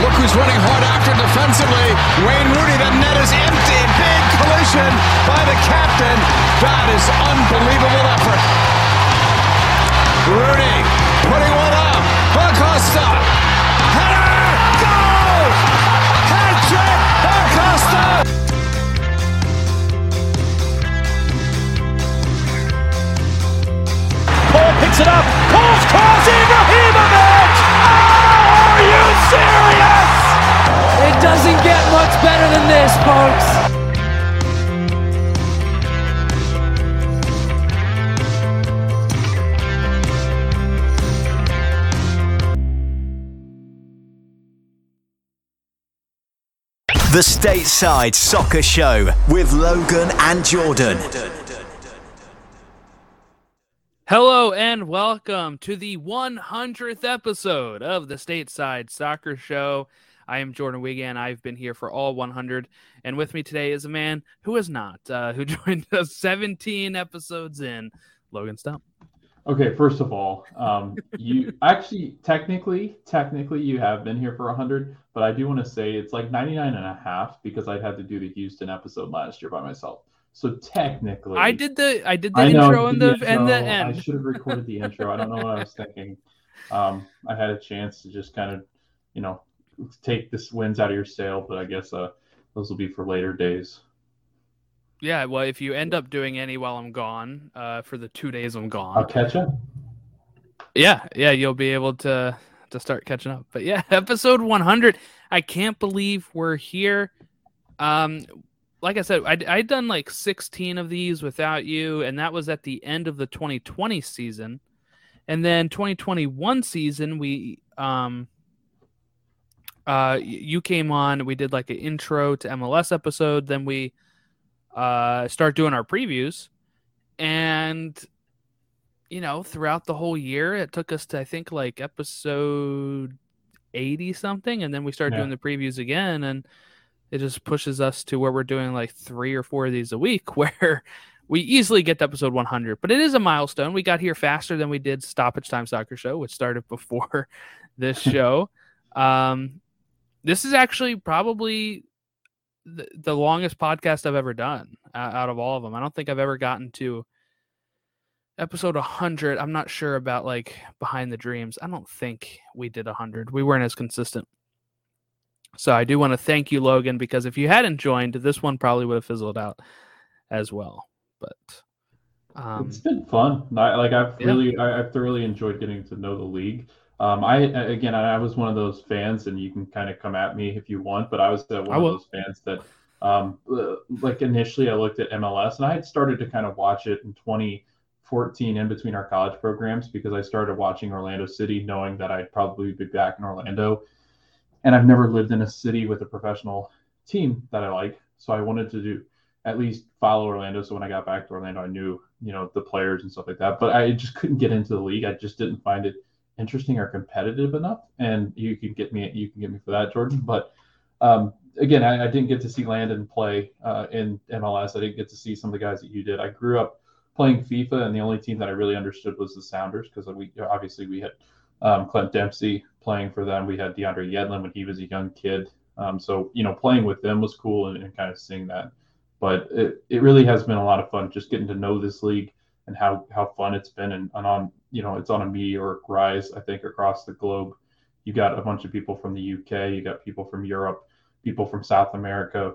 Look who's running hard after defensively. Wayne Rooney. The net is empty. Big collision by the captain. That is unbelievable effort. Rooney putting one up. Acosta. Header. Goal. Hat trick. Acosta. Picks it up. Paul's cross. Ibrahimovic. Oh, are you serious? It doesn't get much better than this, folks. The Stateside Soccer Show with Logan and Jordan. Hello and welcome to the 100th episode of the Stateside Soccer Show. I am Jordan Wigan. I've been here for all 100, and with me today is a man who is not, uh, who joined us 17 episodes in, Logan Stump. Okay, first of all, um, you actually technically, technically you have been here for 100, but I do want to say it's like 99 and a half because I had to do the Houston episode last year by myself. So technically, I did the I did the I know, intro and the intro. and the I should have recorded the intro. I don't know what I was thinking. Um, I had a chance to just kind of, you know, take this wins out of your sail, but I guess uh, those will be for later days. Yeah, well, if you end up doing any while I'm gone, uh, for the two days I'm gone, I'll catch up. Yeah, yeah, you'll be able to to start catching up. But yeah, episode 100. I can't believe we're here. Um, like I said, I I done like 16 of these without you, and that was at the end of the 2020 season, and then 2021 season we um. Uh, you came on. We did like an intro to MLS episode. Then we uh start doing our previews, and you know, throughout the whole year, it took us to I think like episode eighty something, and then we started Yeah. doing the previews again, and it just pushes us to where we're doing like three or four of these a week, where we easily get to episode one hundred. But it is a milestone. We got here faster than we did Stoppage Time Soccer Show, which started before this show. um, this is actually probably the, the longest podcast I've ever done uh, out of all of them. I don't think I've ever gotten to episode 100 i'm not sure about like behind the dreams i don't think we did 100 we weren't as consistent so i do want to thank you logan because if you hadn't joined this one probably would have fizzled out as well but um it's been fun. I, like I've Yeah. really, I, I've thoroughly enjoyed getting to know the league. Um, I again, I, was one of those fans, and you can kind of come at me if you want, but I was uh, one I of those fans that, um, uh, like initially I looked at MLS, and I had started to kind of watch it in 2014 in between our college programs because I started watching Orlando City, knowing that I'd probably be back in Orlando, and I've never lived in a city with a professional team that I like, so I wanted to do at least follow Orlando. So when I got back to Orlando, I knew, you know, the players and stuff like that. But I just couldn't get into the league. I just didn't find it interesting or competitive enough. And you can get me, you can get me for that, Jordan. But um, again, I, I didn't get to see Landon play uh, in MLS. I didn't get to see some of the guys that you did. I grew up playing FIFA, and the only team that I really understood was the Sounders because we obviously we had um, Clint Dempsey playing for them. We had DeAndre Yedlin when he was a young kid. Um, so you know, playing with them was cool and, and kind of seeing that but it, it really has been a lot of fun just getting to know this league and how, how fun it's been and, and on you know it's on a meteoric rise I think across the globe. You got a bunch of people from the UK, you got people from Europe, people from South America,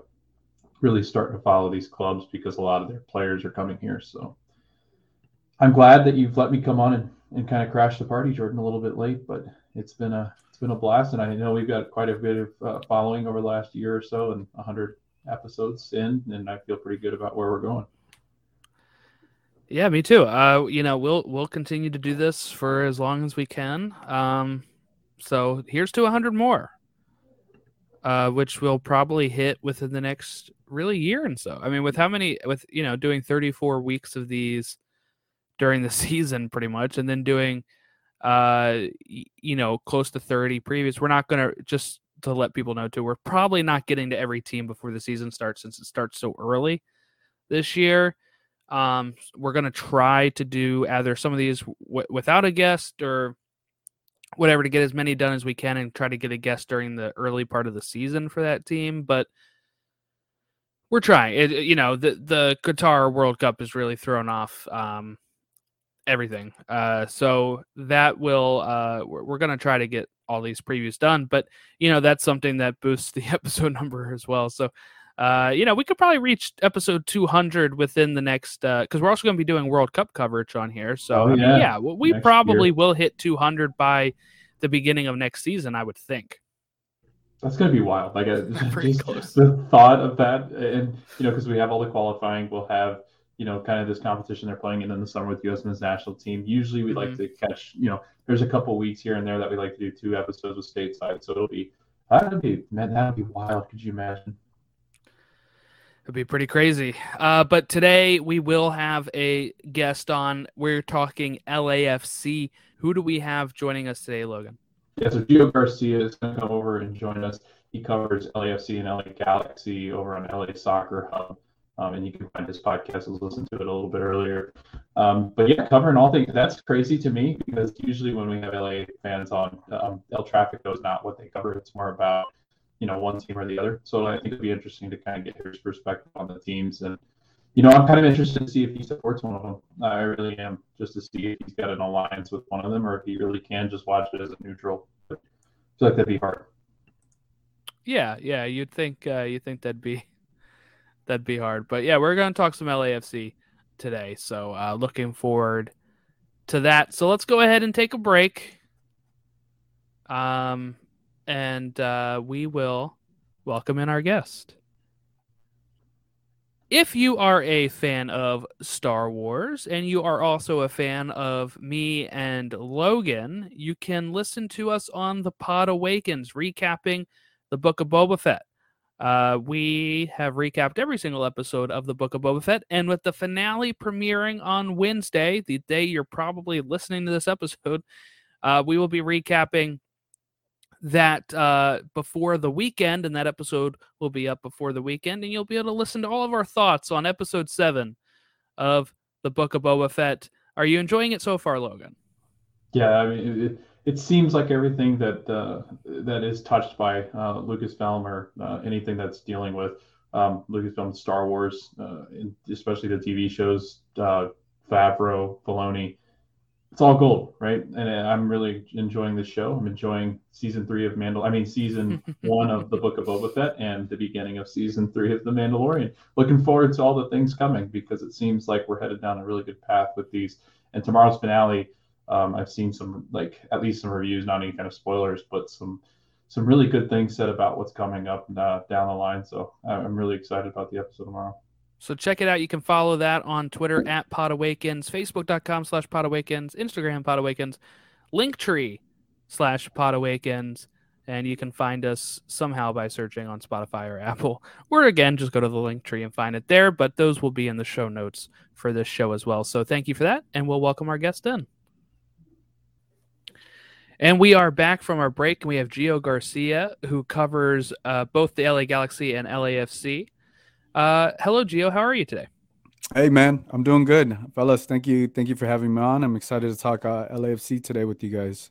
really starting to follow these clubs because a lot of their players are coming here. So I'm glad that you've let me come on and, and kind of crash the party, Jordan, a little bit late, but it's been a it's been a blast, and I know we've got quite a bit of uh, following over the last year or so, and 100 episodes in, and I feel pretty good about where we're going. Yeah, me too. Uh, you know, we'll we'll continue to do this for as long as we can. Um, so here's to 100 more, uh, which we'll probably hit within the next really year and so. I mean, with how many with you know doing 34 weeks of these during the season pretty much and then doing uh you know close to 30 previous we're not to just to let people know too we're probably not getting to every team before the season starts since it starts so early this year um we're going to try to do either some of these w- without a guest or whatever to get as many done as we can and try to get a guest during the early part of the season for that team but we're trying it, you know the the qatar world cup is really thrown off um everything. Uh, so that will uh, we're, we're going to try to get all these previews done, but you know that's something that boosts the episode number as well. So uh, you know we could probably reach episode 200 within the next because uh, we're also going to be doing World Cup coverage on here. So Oh, I mean, yeah. yeah, we we Next probably year. will hit 200 by the beginning of next season. I would think. That's gonna be wild. Like uh, Pretty just close. the thought of that, and you know, because we have all the qualifying, we'll have you know kind of this competition they're playing in in the summer with U.S. men's national team. Usually, we like Mhm. to catch. You know, there's a couple weeks here and there that we like to do two episodes with stateside, so it'll be that'd be man, that'd be wild. Could you imagine? It'd be pretty crazy. Uh, but today we will have a guest on. We're talking LAFC. Who do we have joining us today, Logan? Yeah, so Gio Garcia is going to come over and join us. He covers LAFC and LA Galaxy over on LA Soccer Hub. Um, and you can find his podcast. I was to it a little bit earlier. Um, but yeah, covering all things. That's crazy to me because usually when we have LA fans on, um, El Tráfico is not what they cover. It's more about, you know, one team or the other. So I think it'd be interesting to kind of get his perspective on the teams. And, you know, I'm kind of interested to see if he supports one of them. I really am, just to see if he's got an alliance with one of them or if he really can just watch it as a neutral. But I feel like that'd be hard. Yeah, yeah, you'd think uh, you think that'd be that'd be hard, but yeah, we're gonna talk some LAFC today, so uh, looking forward to that. So let's go ahead and take a break, um, and uh, we will welcome in our guest. If you are a fan of Star Wars and you are also a fan of me and Logan, you can listen to us on the Pod Awakens recapping the Book of Boba Fett. Uh, we have recapped every single episode of the Book of Boba Fett, and with the finale premiering on Wednesday, the day you're probably listening to this episode, uh, we will be recapping that uh, before the weekend, and that episode will be up before the weekend, and you'll be able to listen to all of our thoughts on episode seven of the Book of Boba Fett. Are you enjoying it so far, Logan? Yeah, I mean, it, it, seems like everything that uh, that is touched by uh, Lucasfilm or uh, anything that's dealing with um, Lucasfilm, Star Wars, uh, especially the TV shows, uh, Favreau, Filoni, it's all gold, right? And I'm really enjoying the show. I'm enjoying season three of Mandal. I mean, season one of the Book of Boba Fett and the beginning of season three of The Mandalorian. Looking forward to all the things coming because it seems like we're headed down a really good path with these. And tomorrow's finale, um, I've seen some like at least some reviews, not any kind of spoilers, but some some really good things said about what's coming up uh, down the line. So I'm really excited about the episode tomorrow. So check it out. You can follow that on Twitter at Pod Awakens, Facebook.com slash Pod Awakens, Instagram Pod Awakens, Linktree slash Pod Awakens, and you can find us somehow by searching on Spotify or Apple. Or again, just go to the Linktree and find it there. But those will be in the show notes for this show as well. So thank you for that, and we'll welcome our guest in. And we are back from our break, and we have Gio Garcia, who covers uh, both the LA Galaxy and LAFC. Uh, hello, Gio. How are you today? Hey man, I'm doing good, fellas. Thank you, thank you for having me on. I'm excited to talk uh, LAFC today with you guys.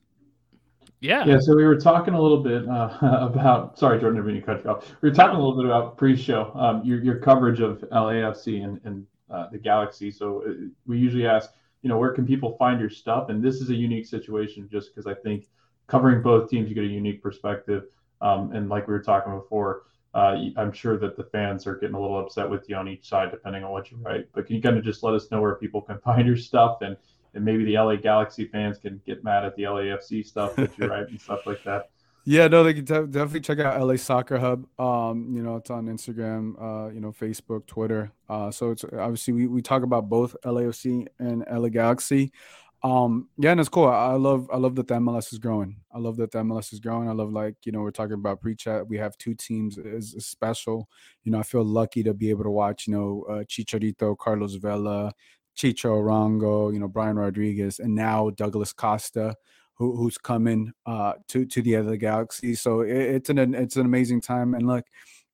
Yeah. Yeah, so we were talking a little bit uh, about. Sorry, Jordan, I didn't mean to cut you off. We were talking a little bit about pre-show, um, your your coverage of LAFC and and uh, the Galaxy. So uh, we usually ask, you know, where can people find your stuff? And this is a unique situation, just because I think covering both teams, you get a unique perspective. Um, and like we were talking before, uh, I'm sure that the fans are getting a little upset with you on each side, depending on what you write. But can you kind of just let us know where people can find your stuff and and maybe the LA Galaxy fans can get mad at the LAFC stuff that you write and stuff like that. Yeah, no, they can de- definitely check out LA Soccer Hub. Um, you know, it's on Instagram, uh, you know, Facebook, Twitter. Uh, so it's obviously we, we talk about both LAFC and LA Galaxy. Um, yeah, and it's cool. I, love I love that the MLS is growing. I love that the MLS is growing. I love like you know we're talking about pre-chat. We have two teams is, special. You know, I feel lucky to be able to watch. You know, uh, Chicharito, Carlos Vela, Chicho Arango, you know Brian Rodriguez, and now Douglas Costa, who, who's coming uh, to to the other galaxy. So it, it's an it's an amazing time. And look,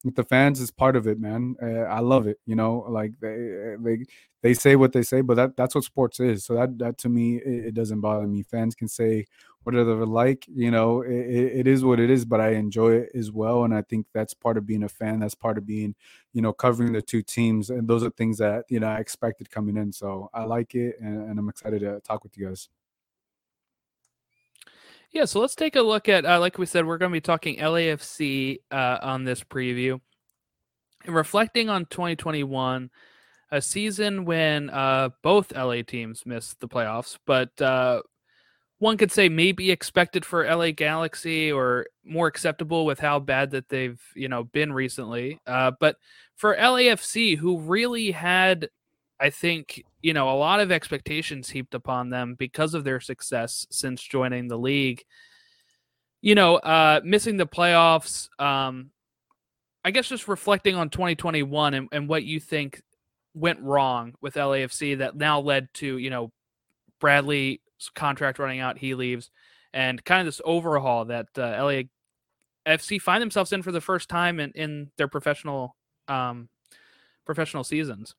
the fans is part of it, man. Uh, I love it. You know, like they they they say what they say, but that that's what sports is. So that that to me it, it doesn't bother me. Fans can say whatever they like. You know, it, it is what it is, but I enjoy it as well, and I think that's part of being a fan. That's part of being, you know, covering the two teams, and those are things that you know I expected coming in. So I like it, and, and I'm excited to talk with you guys. Yeah, so let's take a look at, uh, like we said, we're going to be talking LAFC uh, on this preview. And reflecting on 2021, a season when uh, both LA teams missed the playoffs, but uh, one could say maybe expected for LA Galaxy or more acceptable with how bad that they've you know been recently. Uh, but for LAFC, who really had, I think, you know, a lot of expectations heaped upon them because of their success since joining the league. You know, uh, missing the playoffs. Um, I guess just reflecting on 2021 and, and what you think went wrong with LAFC that now led to, you know, Bradley's contract running out, he leaves, and kind of this overhaul that uh, LAFC find themselves in for the first time in, in their professional um, professional seasons.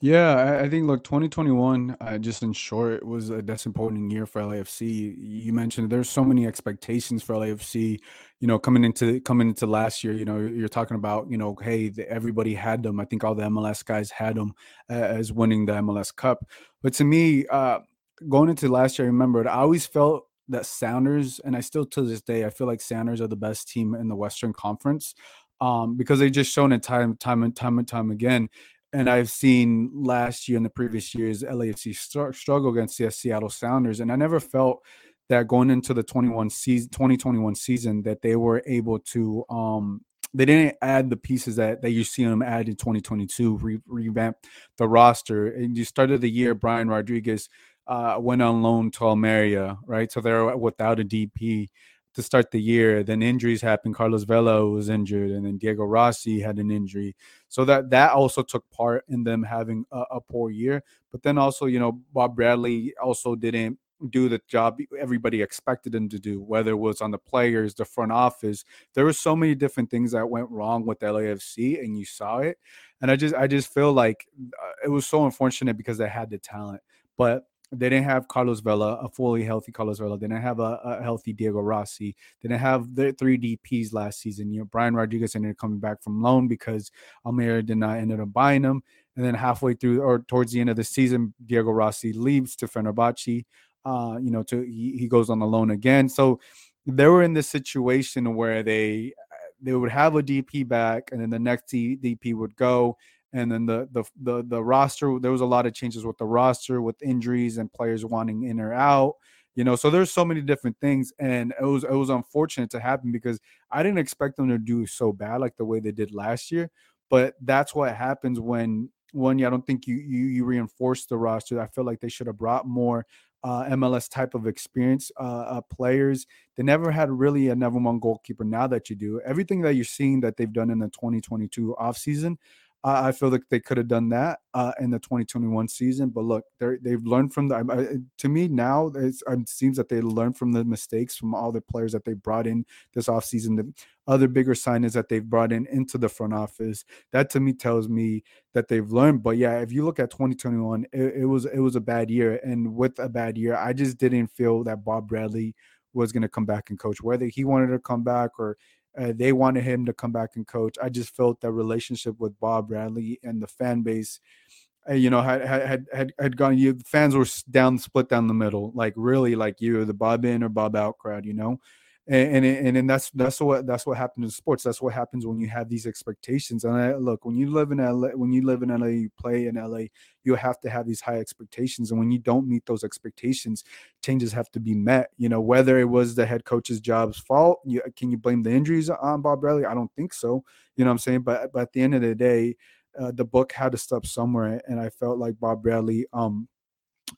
Yeah, I, think look, 2021, uh, just in short, was a disappointing year for LAFC. You mentioned there's so many expectations for LAFC. You know, coming into coming into last year, you know, you're talking about, you know, hey, the, everybody had them. I think all the MLS guys had them uh, as winning the MLS Cup. But to me, uh, going into last year, I remembered I always felt that Sounders, and I still to this day, I feel like Sounders are the best team in the Western Conference um, because they just shown it time, time and time and time again and I've seen last year and the previous years LAFC str- struggle against the Seattle Sounders, and I never felt that going into the 21 season 2021 season that they were able to um they didn't add the pieces that, that you see them add in 2022 re- revamp the roster. And you started the year brian rodriguez uh, went on loan to almeria right? So they're without a dp to start the year. Then injuries happened. Carlos Vela was injured, and then Diego Rossi had an injury. So that that also took part in them having a, a poor year. But then also, you know, Bob Bradley also didn't do the job everybody expected him to do, whether it was on the players, the front office. There were so many different things that went wrong with LAFC, and you saw it. And I just I just feel like uh, it was so unfortunate because they had the talent, but they didn't have Carlos Vela, a fully healthy Carlos Vela. They didn't have a, a, healthy Diego Rossi. They didn't have the three DPs last season. You know, Brian Rodriguez ended up coming back from loan because Almeria did not ended up buying him. And then halfway through or towards the end of the season, Diego Rossi leaves to Fenerbahce. Uh, you know, to he, he goes on the loan again. So they were in this situation where they they would have a DP back, and then the next DP would go, and then the the the the roster there was a lot of changes with the roster with injuries and players wanting in or out you know so there's so many different things and it was it was unfortunate to happen because i didn't expect them to do so bad like the way they did last year but that's what happens when one i don't think you you you reinforce the roster i feel like they should have brought more uh, MLS type of experience uh, uh, players. They never had really a number one goalkeeper. Now that you do, everything that you're seeing that they've done in the 2022 offseason, I feel like they could have done that uh, in the 2021 season. But look, they they've learned from the. I, to me now, it seems that they learned from the mistakes from all the players that they brought in this offseason. The other bigger sign is that they've brought in into the front office. That to me tells me that they've learned. But yeah, if you look at 2021, it, it was it was a bad year, and with a bad year, I just didn't feel that Bob Bradley was going to come back and coach. Whether he wanted to come back or uh, they wanted him to come back and coach. I just felt that relationship with Bob Bradley and the fan base, uh, you know, had had had had gone. You fans were down, split down the middle, like really, like you, the Bob in or Bob out crowd, you know and and and, that's that's what that's what happens in sports. That's what happens when you have these expectations. And I, look, when you live in LA, when you live in LA, you play in LA, you have to have these high expectations. And when you don't meet those expectations, changes have to be met. You know, whether it was the head coach's job's fault, you, can you blame the injuries on Bob Bradley? I don't think so. You know what I'm saying? But but at the end of the day, uh, the book had to stop somewhere, and I felt like Bob Bradley um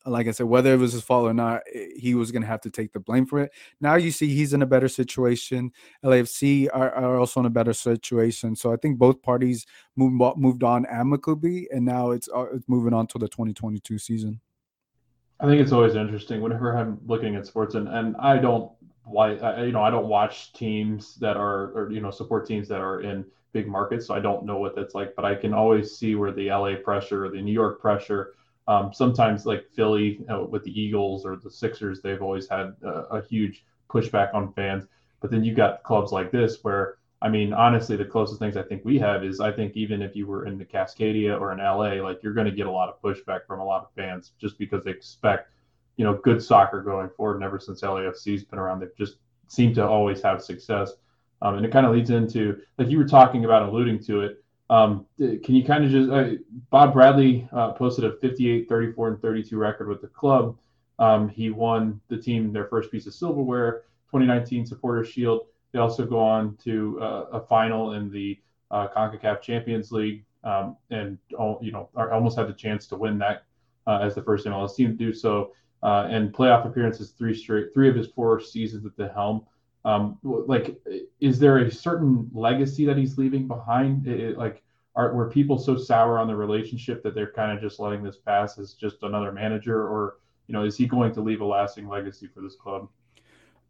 like I said, whether it was his fault or not, he was going to have to take the blame for it. Now you see he's in a better situation. LAFC are, are also in a better situation. So I think both parties moved moved on amicably, and now it's uh, it's moving on to the 2022 season. I think it's always interesting whenever I'm looking at sports, and, and I don't why you know I don't watch teams that are or you know support teams that are in big markets, so I don't know what that's like. But I can always see where the LA pressure or the New York pressure um, sometimes, like Philly uh, with the Eagles or the Sixers, they've always had a, a huge pushback on fans. But then you've got clubs like this where, I mean, honestly, the closest things I think we have is I think even if you were in the Cascadia or in LA, like you're going to get a lot of pushback from a lot of fans just because they expect, you know, good soccer going forward. And ever since LAFC's been around, they've just seemed to always have success. Um, and it kind of leads into, like you were talking about, alluding to it, um, can you kind of just uh, Bob Bradley uh, posted a 58, 34, and 32 record with the club. Um, he won the team their first piece of silverware, 2019 Supporters Shield. They also go on to uh, a final in the uh, Concacaf Champions League, um, and you know almost had the chance to win that uh, as the first MLS team to do so. Uh, and playoff appearances three straight, three of his four seasons at the helm. Um, like, is there a certain legacy that he's leaving behind? It, like, are were people so sour on the relationship that they're kind of just letting this pass as just another manager, or you know, is he going to leave a lasting legacy for this club?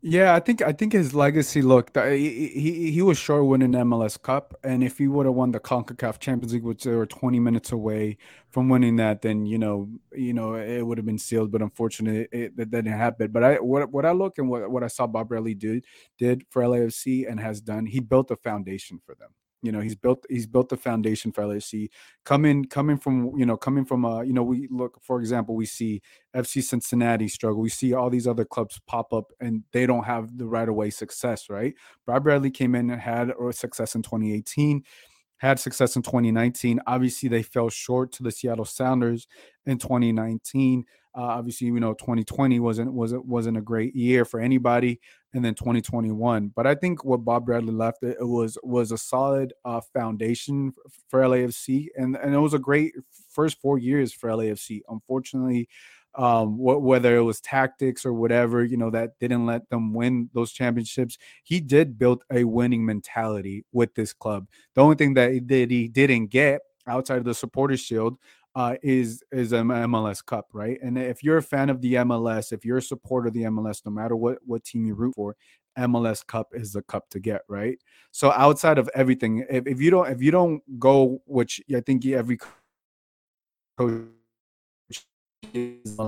Yeah, I think I think his legacy. Look, he he, he was sure winning MLS Cup, and if he would have won the Concacaf Champions League, which they were 20 minutes away from winning that, then you know you know it would have been sealed. But unfortunately, it, that didn't happen. But I what what I look and what what I saw Bob Bradley did did for LAFC and has done, he built a foundation for them. You know, he's built he's built the foundation for LAFC. Coming coming from you know coming from uh you know we look for example we see FC Cincinnati struggle. We see all these other clubs pop up and they don't have the right away success. Right, Bob Bradley came in and had a success in 2018 had success in 2019. Obviously, they fell short to the Seattle Sounders in 2019. Uh, obviously, you know, 2020 wasn't wasn't wasn't a great year for anybody, and then 2021. But I think what Bob Bradley left it, was was a solid uh, foundation for LAFC, and and it was a great first four years for LAFC. Unfortunately, um, wh- whether it was tactics or whatever, you know, that didn't let them win those championships. He did build a winning mentality with this club. The only thing that he, did, he didn't get outside of the supporters shield uh, is is an MLS Cup, right? And if you're a fan of the MLS, if you're a supporter of the MLS, no matter what what team you root for, MLS Cup is the cup to get, right? So outside of everything, if, if you don't if you don't go, which I think every coach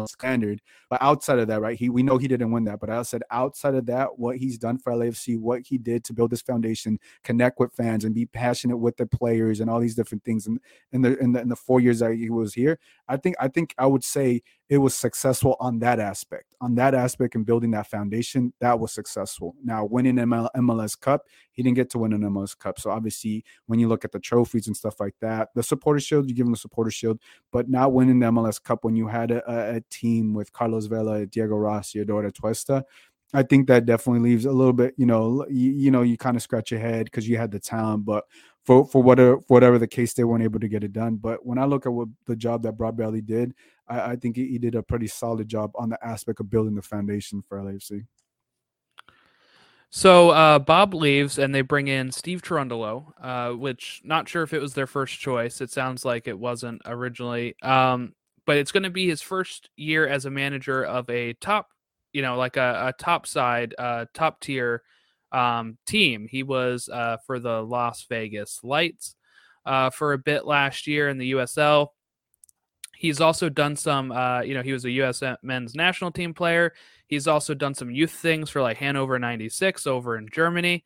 standard. But outside of that, right, he we know he didn't win that. But I said outside of that, what he's done for LAFC, what he did to build this foundation, connect with fans, and be passionate with the players, and all these different things. And in the in the, in the four years that he was here, I think I think I would say it was successful on that aspect. On that aspect and building that foundation, that was successful. Now, winning ML, MLS Cup, he didn't get to win an MLS Cup. So obviously, when you look at the trophies and stuff like that, the supporter shield, you give him the supporter shield, but not winning the MLS Cup when you had a, a team with Carlos Vela, Diego Rossi, Eduardo Atuesta, I think that definitely leaves a little bit, you know, you, you know, you kind of scratch your head because you had the talent, but for for whatever whatever the case, they weren't able to get it done. But when I look at what the job that Bob Bradley did, I, I think he, he, did a pretty solid job on the aspect of building the foundation for LAFC. So uh, Bob leaves, and they bring in Steve Cherundolo, uh, which not sure if it was their first choice. It sounds like it wasn't originally, um, but it's going to be his first year as a manager of a top, you know, like a, a top side, uh, top tier um, team. He was uh, for the Las Vegas Lights uh, for a bit last year in the USL. He's also done some, uh, you know, he was a U.S. men's national team player. He's also done some youth things for like Hannover 96 over in Germany.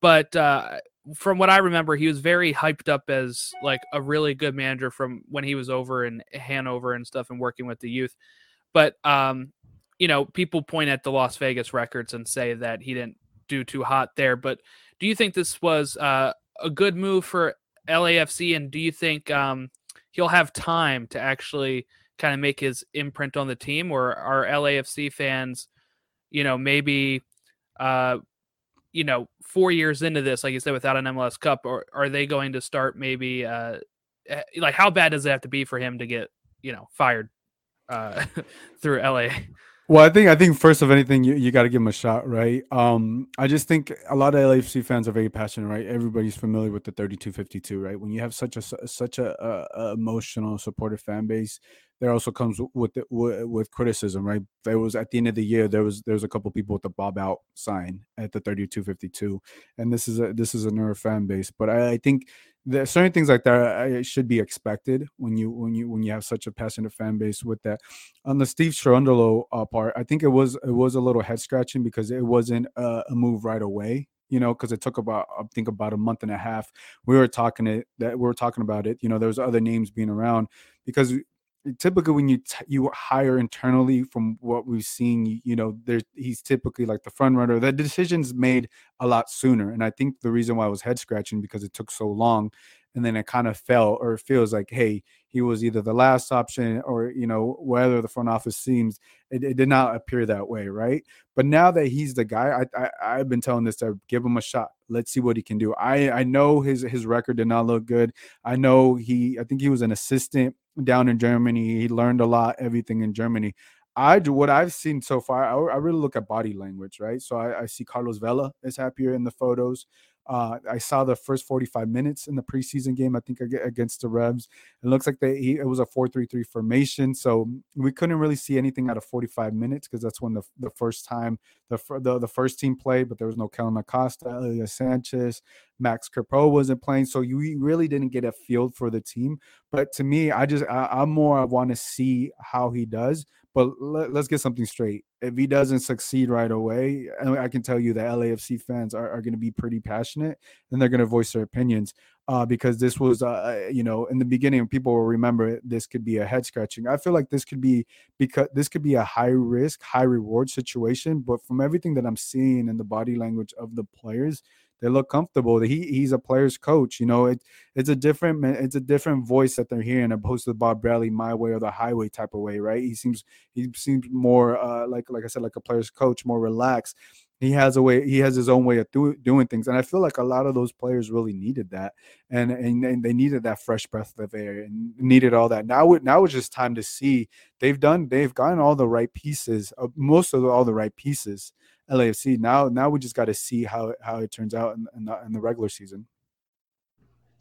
But uh, from what I remember, he was very hyped up as like a really good manager from when he was over in Hanover and stuff and working with the youth. But, um, you know, people point at the Las Vegas records and say that he didn't do too hot there. But do you think this was uh, a good move for LAFC? And do you think, um, he'll have time to actually kind of make his imprint on the team or are LAFC fans, you know, maybe uh you know, 4 years into this like you said without an MLS Cup or are they going to start maybe uh eh, like how bad does it have to be for him to get, you know, fired? uh, through LA. Well, I think I think first of anything, you, you got to give him a shot, right? Um, I just think a lot of LAFC fans are very passionate, right? Everybody's familiar with the 3252, right? When you have such a such a, a emotional, supportive fan base, there also comes with, the, with, criticism, right? There was at the end of the year, there was there was a couple people with the Bob out sign at the 3252, and this is a this is a nerve fan base, but I, I think there certain things like that should be expected when you when you when you have such a passionate fan base with that. On the Steve Cherundolo uh, part, I think it was it was a little head scratching because it wasn't a, a move right away. You know, because it took about I think about a month and a half. We were talking it that we were talking about it. You know, there was other names being around because typically when you t- you hire internally from what we've seen you, you know there he's typically like the front runner the decisions made a lot sooner and i think the reason why i was head scratching because it took so long and then it kind of fell or feels like hey he was either the last option or you know whether the front office seems it, it did not appear that way right? But now that he's the guy I, I i've been telling this to give him a shot let's see what he can do. I i know his his record did not look good. I know he i think he was an assistant down in germany he learned a lot everything in germany I do what I've seen so far. I, I, really look at body language, right? So I, I, see Carlos Vela is happier in the photos. Uh, I saw the first 45 minutes in the preseason game, I think against the Revs. It looks like they, it was a 4 3 3 formation. So we couldn't really see anything out of 45 minutes because that's when the, the first time the, the, the first team played, but there was no Kellyn Acosta, Ilie Sanchez, Max Crépeau wasn't playing. So you really didn't get a feel for the team. But to me, I just, I, I'm more, I want to see how he does. But let, us get something straight. If he doesn't succeed right away, I can tell you that LAFC fans are, are going to be pretty passionate and they're going to voice their opinions uh, because this was, uh, you know, in the beginning, people will remember this could be a head scratching. I feel like this could be because this could be a high risk, high reward situation. But from everything that I'm seeing in the body language of the players, they look comfortable. He he's a player's coach. You know, it it's a different it's a different voice that they're hearing opposed to Bob Bradley, my way or the highway type of way, right? He seems he seems more uh, like like I said, like a player's coach, more relaxed. He has a way. He has his own way of do, doing things, and I feel like a lot of those players really needed that, and, and and they needed that fresh breath of air and needed all that. Now, now it's just time to see they've done. They've gotten all the right pieces, uh, most of all the right pieces LAFC. Now, now we just got to see how how it turns out in, in, the, in the regular season.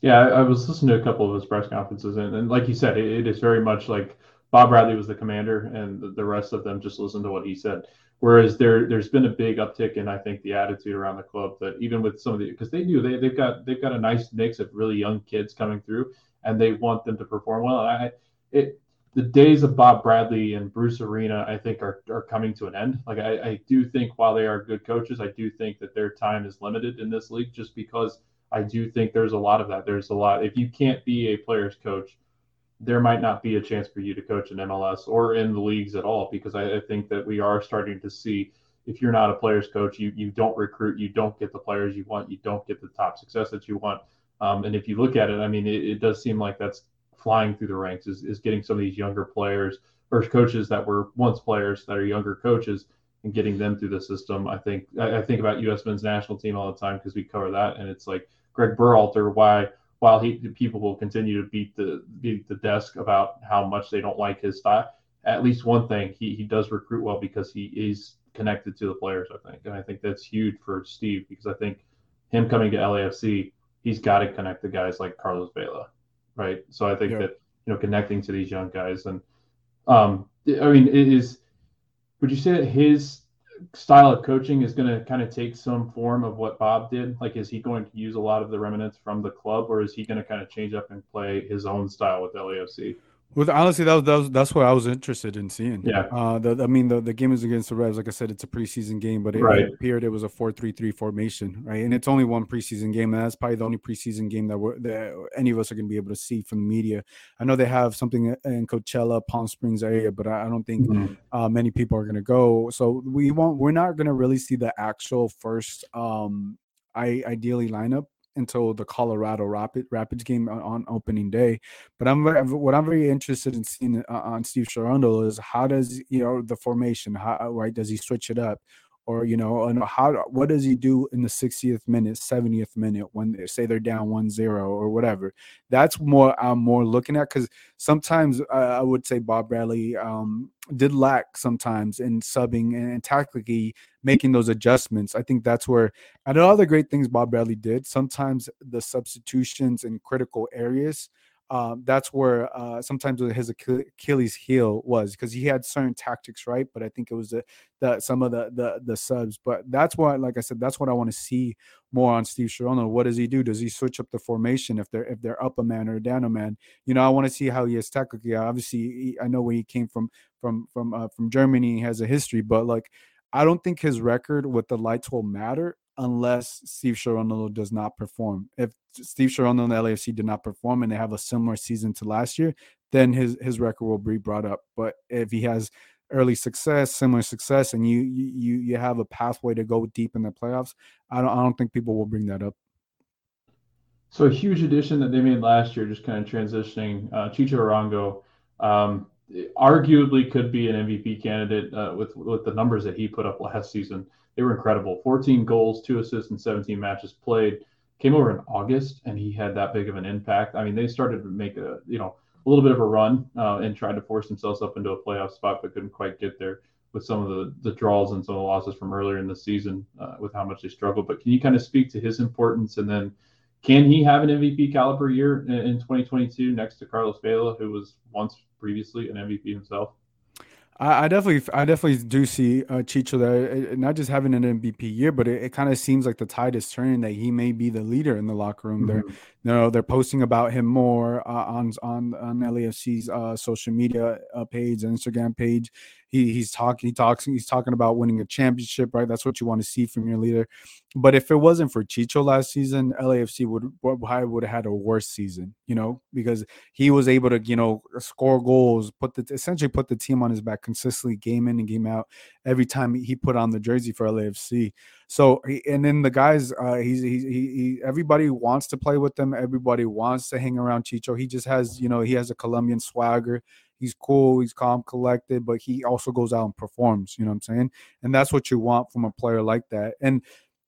Yeah, I, was listening to a couple of his press conferences, and, and like you said, it, it is very much like Bob Bradley was the commander, and the, the rest of them just listened to what he said. Whereas there, there's been a big uptick in I think the attitude around the club that even with some of the because they do they they've got they've got a nice mix of really young kids coming through, and they want them to perform well. I it the days of Bob Bradley and Bruce Arena, I think, are, are coming to an end. Like, I, I do think while they are good coaches, I do think that their time is limited in this league just because I do think there's a lot of that. There's a lot. If you can't be a player's coach, there might not be a chance for you to coach in MLS or in the leagues at all because I, I think that we are starting to see if you're not a player's coach, you, you don't recruit, you don't get the players you want, you don't get the top success that you want. Um, and if you look at it, I mean, it, it does seem like that's flying through the ranks is, is getting some of these younger players or coaches that were once players that are younger coaches and getting them through the system. I think I, I think about U.S. men's national team all the time because we cover that, and it's like Greg Berhalter. Why while he people will continue to beat the beat the desk about how much they don't like his style, at least one thing he he does recruit well because he is connected to the players. I think, and I think that's huge for Steve because I think him coming to LAFC, he's got to connect the guys like Carlos Vela right? So I think yeah. that you know connecting to these young guys and um, I mean, it is. Would you say that his style of coaching is going to kind of take some form of what Bob did? Like, is he going to use a lot of the remnants from the club, or is he going to kind of change up and play his own style with LAFC? Well, honestly, that was, that was that's what I was interested in seeing. Yeah. Uh, the, I mean, the, the game is against the Revs. Like I said, it's a preseason game, but it, right. it appeared it was a four-three-three formation, right? And it's only one preseason game, and that's probably the only preseason game that we're that any of us are going to be able to see from the media. I know they have something in Coachella, Palm Springs area, but I, I don't think mm-hmm. uh, many people are going to go. So we won't. We're not going to really see the actual first, um, I ideally lineup until the Colorado Rapid Rapids game on, opening day. But I'm what I'm very interested in seeing uh, on Steve Cherundolo is how does you know the formation, how right does he switch it up? Or you know, and how what does he do in the 60th minute, 70th minute when they say they're down 1-0 or whatever. That's more I'm more looking at because sometimes uh, I would say Bob Bradley um, did lack sometimes in subbing and, and tactically making those adjustments. I think that's where and all the great things Bob Bradley did. Sometimes the substitutions in critical areas um, that's where uh, sometimes his Achilles heel was because he had certain tactics, right? But I think it was the, the some of the, the the subs. But that's what, like I said, that's what I want to see more on Steve Cherundolo. What does he do? Does he switch up the formation if they're if they're up a man or down a man? You know, I want to see how he is tactically. Obviously, he, I know where he came from from from uh, from Germany. He has a history, but like I don't think his record with the lights will matter unless Steve Cherundolo does not perform. If Steve Cherundolo and LAFC did not perform and they have a similar season to last year, then his his record will be brought up. But if he has early success, similar success, and you you you have a pathway to go deep in the playoffs, I don't I don't think people will bring that up. So a huge addition that they made last year, just kind of transitioning, uh, Chicho Arango, um, arguably could be an MVP candidate uh, with with the numbers that he put up last season they were incredible. 14 goals, two assists, and 17 matches played. Came over in August, and he had that big of an impact. I mean, they started to make a you know a little bit of a run uh, and tried to force themselves up into a playoff spot, but couldn't quite get there with some of the the draws and some of the losses from earlier in the season uh, with how much they struggled. But can you kind of speak to his importance, and then can he have an MVP caliber year in, in 2022 next to Carlos Vela, who was once previously an MVP himself? I, I definitely, I definitely do see uh, Chicho there, not just having an MVP year, but it, it kind of seems like the tide is turning that he may be the leader in the locker room. Mm-hmm. They're, you know, they're posting about him more uh, on on on LAFC's uh, social media uh, page, Instagram page. He he's talking, he talks, he's talking about winning a championship, right? That's what you want to see from your leader. But if it wasn't for Chicho last season, LAFC would would have had a worse season, you know, because he was able to, you know, score goals, put the essentially put the team on his back consistently, game in and game out, every time he put on the jersey for LAFC. So and then the guys, uh, he's he, he, everybody wants to play with them. Everybody wants to hang around Chicho. He just has, you know, he has a Colombian swagger he's cool, he's calm, collected, but he also goes out and performs. You know what I'm saying? And that's what you want from a player like that. And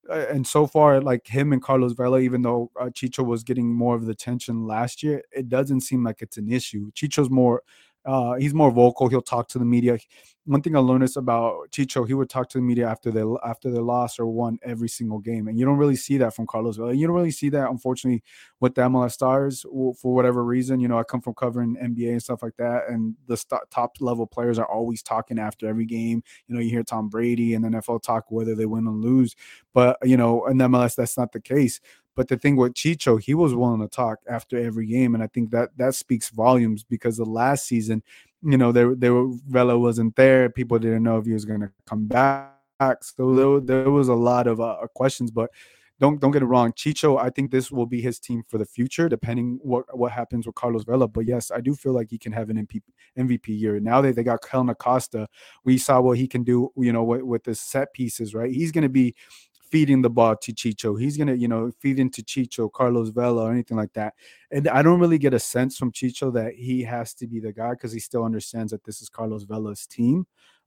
uh, and so far, like him and Carlos Vela, even though uh, Chicho was getting more of the tension last year, it doesn't seem like it's an issue. Chicho's more uh, he's more vocal. He'll talk to the media. One thing I learned is about Chicho. He would talk to the media after they after they lost or won every single game, and you don't really see that from Carlos Vela. You don't really see that, unfortunately, with the MLS stars for whatever reason. You know, I come from covering NBA and stuff like that, and the st- top level players are always talking after every game. You know, you hear Tom Brady and the NFL talk whether they win or lose, but you know, in MLS that's not the case. But the thing with Chicho, he was willing to talk after every game, and I think that that speaks volumes because the last season, you know, there there Vela wasn't there. People didn't know if he was going to come back. So there, there was a lot of uh, questions, but don't don't get it wrong. Chicho, I think this will be his team for the future, depending what what happens with Carlos Vela. But yes, I do feel like he can have an MVP, year. Now that they got Kellyn Acosta, we saw what he can do. You know, with, with the set pieces, right? He's going to be feeding the ball to Chicho. He's gonna, you know, feed into Chicho, Carlos Vela, or anything like that. And I don't really get a sense from Chicho that he has to be the guy because he still understands that this is Carlos Vela's team.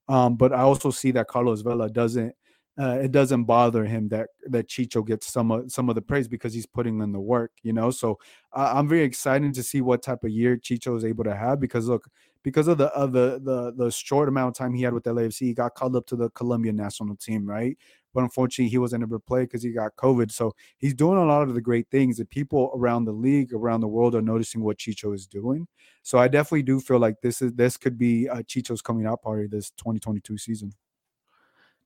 Um, but I also see that Carlos Vela doesn't. Uh, it doesn't bother him that that Chicho gets some of some of the praise because he's putting in the work, you know. So uh, I'm very excited to see what type of year Chicho is able to have because look, because of the of the the the short amount of time he had with LAFC, he got called up to the Colombian national team, right? But unfortunately he wasn't able to play because he got COVID. So he's doing a lot of the great things that people around the league, around the world, are noticing what Chicho is doing. So I definitely do feel like this is this could be uh, Chicho's coming out party this 2022 season.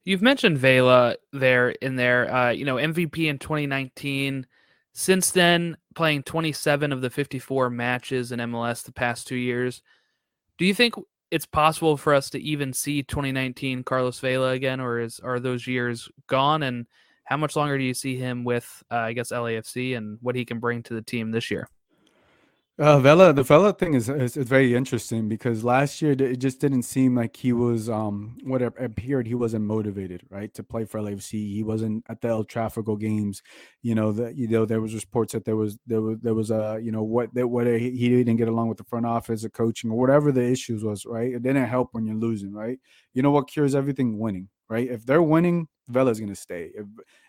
You've mentioned Vela there in there, uh, you know, MVP in 2019. Since then, playing 27 of the 54 matches in MLS the past two years. Do you think it's possible for us to even see 2019 Carlos Vela again, or is are those years gone? And how much longer do you see him with, uh, I guess, LAFC and what he can bring to the team this year? Uh, Vela, the Vela thing is, is, is very interesting because last year it just didn't seem like he was um what appeared he wasn't motivated right to play for LFC. He wasn't at the El Tráfico games. You know that you know there was reports that there was there was there was a you know what that what he, he didn't get along with the front office, the coaching, or whatever the issues was. Right, it didn't help when you're losing. Right, you know what cures everything? Winning. Right, if they're winning, Vela's to stay. If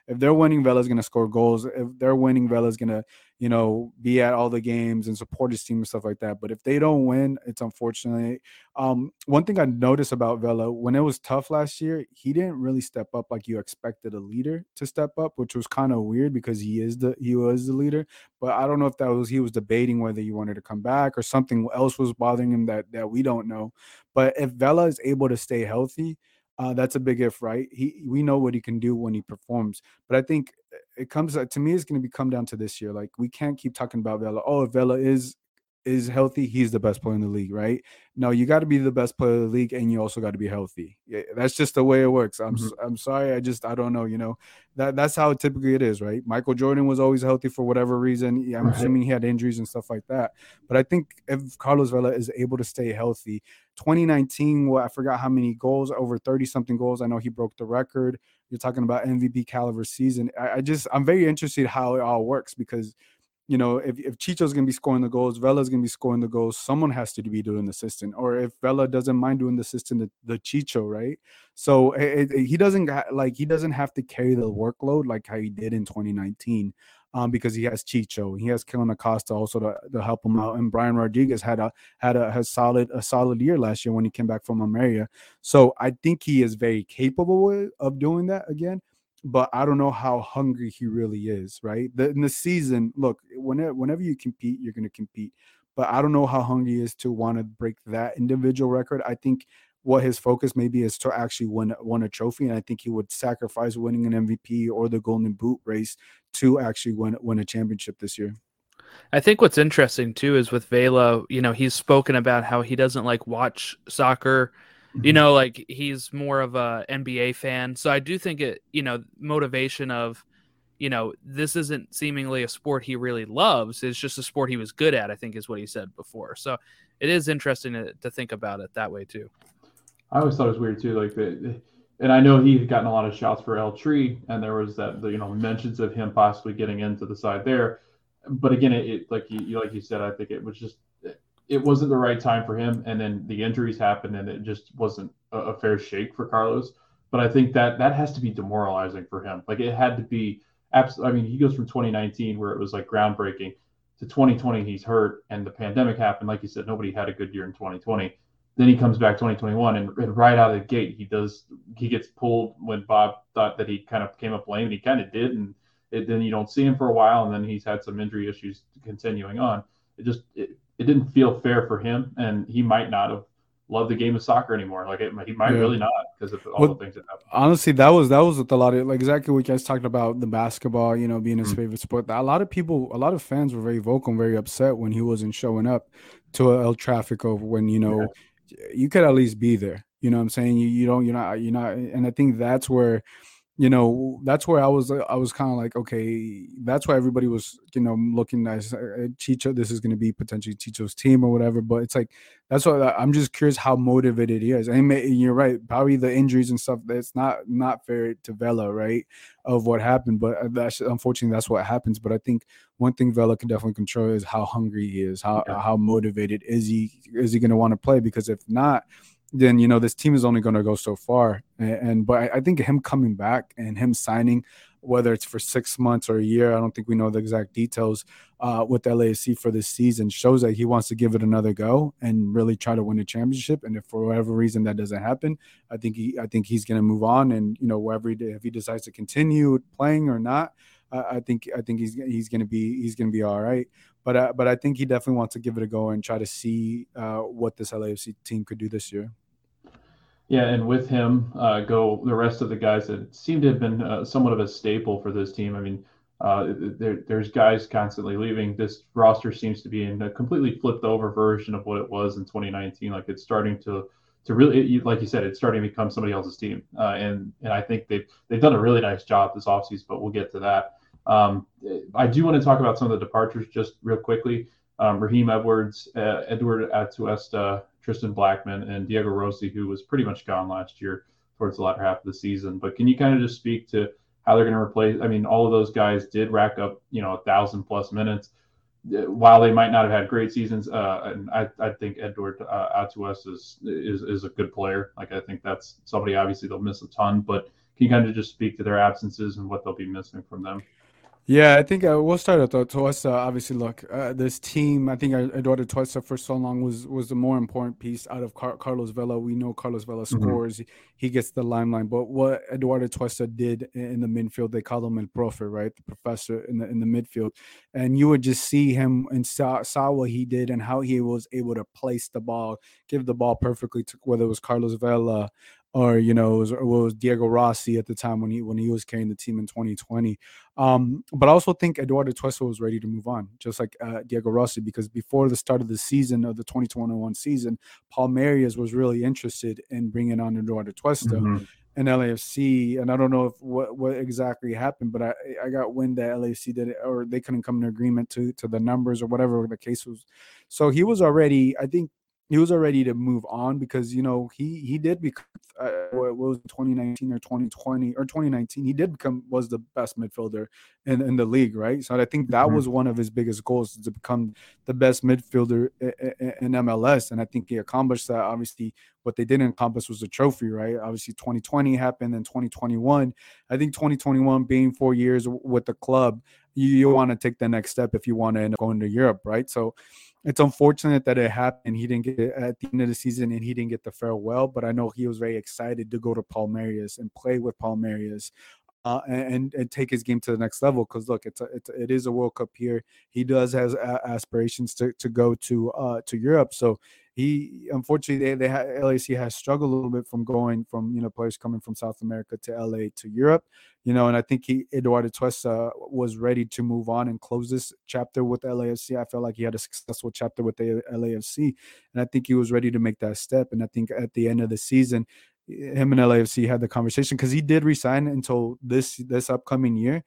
if they're winning, Vela's to score goals. If they're winning, Vela's to, you know, be at all the games and support his team and stuff like that. But if they don't win, it's unfortunately. Um, one thing I noticed about Vela when it was tough last year, he didn't really step up like you expected a leader to step up, which was kind of weird because he is the he was the leader. But I don't know if that was he was debating whether he wanted to come back or something else was bothering him that that we don't know. But if Vela is able to stay healthy uh, that's a big if, right? He we know what he can do when he performs, but I think uh, it comes uh, to me. It's going to be come down to this year. Like we can't keep talking about Vela. Oh, if Vela is is healthy, he's the best player in the league, right? No, you got to be the best player in the league, and you also got to be healthy. That's just the way it works. I'm mm-hmm. I'm sorry, I just I don't know. You know that that's how typically it is, right? Michael Jordan was always healthy for whatever reason. I'm right. assuming he had injuries and stuff like that. But I think if Carlos Vela is able to stay healthy, 2019, well, I forgot how many goals, over 30 something goals. I know he broke the record. You're talking about MVP caliber season. I, I just I'm very interested how it all works because you know, if, if Chicho's going to be scoring the goals, Vela's going to be scoring the goals, someone has to be doing the assistant. Or if Vela doesn't mind doing the assistant, the, the Chicho, right? So it, it, he doesn't got, like, he doesn't have to carry the workload like how he did in 2019 um, because he has Chicho. He has Kellyn Acosta also to, to help him out. And Brian Rodriguez had a, had a, has solid, a solid year last year when he came back from Almeria. So I think he is very capable of doing that again but I don't know how hungry he really is, right? The, in the season, look, whenever whenever you compete, you're going to compete, but I don't know how hungry he is to want to break that individual record. I think what his focus maybe is to actually win win a trophy, and I think he would sacrifice winning an MVP or the Golden Boot race to actually win win a championship this year. I think what's interesting too is with Vela, you know, he's spoken about how he doesn't like watch soccer you mm-hmm. know like he's more of a nba fan so i do think it you know motivation of you know this isn't seemingly a sport he really loves it's just a sport he was good at i think is what he said before so it is interesting to, to think about it that way too i always thought it was weird too like the and I know he had gotten a lot of shots for El Tri, and there was that the, you know mentions of him possibly getting into the side there. But again, it, it like you like you said, I think it was just it wasn't the right time for him, and then the injuries happened, and it just wasn't a, a, fair shake for Carlos. But I think that that has to be demoralizing for him. Like it had to be. Absolutely. I mean, he goes from 2019 where it was like groundbreaking to 2020. He's hurt, and the pandemic happened. Like you said, nobody had a good year in 2020. Then he comes back 2021, and, and right out of the gate, he does. He gets pulled when Bob thought that he kind of came up lame, and he kind of did, and it, then you don't see him for a while, and then he's had some injury issues continuing on. It just it, it didn't feel fair for him, and he might not have loved the game of soccer anymore. Like it, he might yeah. really not because of all well, the things that happened. Honestly, that was that was a lot of like exactly what you guys talked about the basketball, you know, being his mm-hmm. favorite sport. A lot of people, a lot of fans were very vocal and very upset when he wasn't showing up to El Tráfico when you know yeah. you could at least be there. You know what I'm saying? You you don't you're not you're not, and I think that's where you know that's where i was uh, i was kind of like okay that's why everybody was you know looking nice uh, uh, chicho this is going to be potentially chicho's team or whatever but it's like that's why i'm just curious how motivated he is and you're right probably the injuries and stuff that's not not fair to vela right of what happened but uh, that's unfortunately that's what happens but i think one thing vela can definitely control is how hungry he is how yeah. how motivated is he is he going to want to play because if not then you know this team is only going to go so far. And, and but I, I, think him coming back and him signing, whether it's for six months or a year, I don't think we know the exact details uh, with LAFC for this season, shows that he wants to give it another go and really try to win a championship. And if for whatever reason that doesn't happen, I think he I think he's going to move on. And you know wherever he if he decides to continue playing or not. I think I think he's he's gonna be he's gonna be all right. But uh, but I think he definitely wants to give it a go and try to see uh, what this LAFC team could do this year. Yeah, and with him uh, go the rest of the guys that seem to have been uh, somewhat of a staple for this team. I mean, uh, there, there's guys constantly leaving. This roster seems to be in a completely flipped over version of what it was in 2019. Like it's starting to to really, like you said, it's starting to become somebody else's team. Uh, and and I think they've they've done a really nice job this offseason, but we'll get to that. Um, I do want to talk about some of the departures just real quickly. Um, Raheem Edwards, uh, Edward Atuesta, Tristan Blackman, and Diego Rossi, who was pretty much gone last year towards the latter half of the season. But can you kind of just speak to how they're going to replace? I mean, all of those guys did rack up, you know, a thousand plus minutes. Uh, while they might not have had great seasons, uh, and I, I think Edward uh, Atuesta is, is is a good player. Like I think that's somebody obviously they'll miss a ton, but can you kind of just speak to their absences and what they'll be missing from them? Yeah, I think uh, we'll start at the Tuesta. Obviously, look, uh, this team. I think Eduard Atuesta for so long was was the more important piece out of Car- Carlos Vela. We know Carlos Vela mm-hmm. scores; he gets the limelight. But what Eduard Atuesta did in the midfield, they call him El Profe, right? The professor in the in the midfield, and you would just see him and saw, saw what he did and how he was able to place the ball, give the ball perfectly to whether it was Carlos Vela or you know, it was, it was, Diego Rossi at the time when he when he was carrying the team in 2020. Um, but I also think Eduard Atuesta was ready to move on, just like uh, Diego Rossi, because before the start of the season of the 2021 season, Palmeiras was really interested in bringing on Eduard Atuesta. Mm-hmm. And LAFC, and I don't know if what, what exactly happened, but I, I got wind that LAFC did it, or they couldn't come to agreement to to the numbers or whatever the case was. So he was already, I think, he was already to move on because you know he he did become uh, what was 2019 or 2020 or 2019 he did become was the best midfielder in, in the league right? So i think that mm-hmm. was one of his biggest goals to become the best midfielder in, mls and i think he accomplished that. Obviously what they didn't accomplish was a trophy right? Obviously 2020 happened and 2021 i think 2021 being four years with the club you, you want to take the next step if you want to end up going to europe right? So it's unfortunate that it happened. He didn't get at the end of the season and he didn't get the farewell, but I know he was very excited to go to Palmeiras and play with Palmeiras. Uh, and, and take his game to the next level because look it's a, it's a, it is a World Cup here. He does has aspirations to, to go to uh, to Europe. So he unfortunately they, they ha- LAC has struggled a little bit from going from you know players coming from South America to LA to Europe, you know, and I think he Eduard Atuesta was ready to move on and close this chapter with LAFC. I felt like he had a successful chapter with the LAFC, and I think he was ready to make that step. And I think at the end of the season, him and LAFC had the conversation because he did resign until this this upcoming year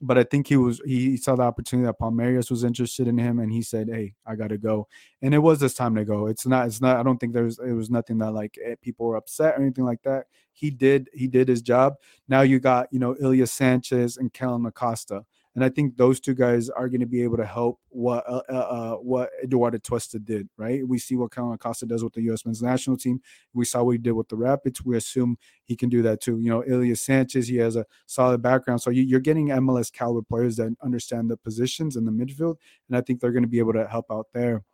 but I think he was he saw the opportunity that Palmeiras was interested in him, and he said, "Hey, I got to go." And it was this time to go. It's not. It's not. I don't think there's. It was nothing that like eh, people were upset or anything like that. He did. He did his job. Now you got you know Ilie Sanchez and Kellyn Acosta and I think those two guys are going to be able to help what uh, uh, uh what Eduard Atuesta did. Right? We see what Kellyn Acosta does with the U.S. men's national team. We saw what he did with the Rapids. We assume he can do that too. You know, Ilie Sanchez, he has a solid background, so you, are getting MLS caliber players that understand the positions in the midfield, and I think they're going to be able to help out there.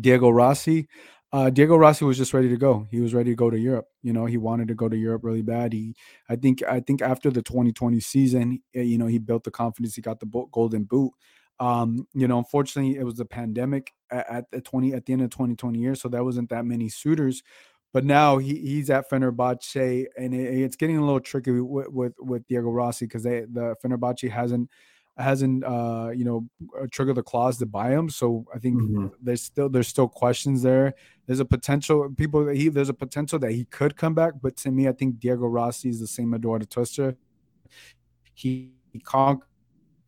Diego Rossi, uh, Diego Rossi was just ready to go. He was ready to go to Europe. You know, he wanted to go to Europe really bad. He, I think, I think after the 2020 season, eh, you know, he built the confidence. He got the golden boot. Um, you know, unfortunately, it was the pandemic at, the 20 at the end of 2020 year, so that wasn't that many suitors. But now he, he's at Fenerbahce, and it, it's getting a little tricky with with, with Diego Rossi because the Fenerbahce hasn't hasn't uh you know uh, triggered the clause to buy him so i think mm-hmm. there's still there's still questions there there's a potential people he there's a potential that he could come back but to me i think diego rossi is the same eduard atuesta he, he conquered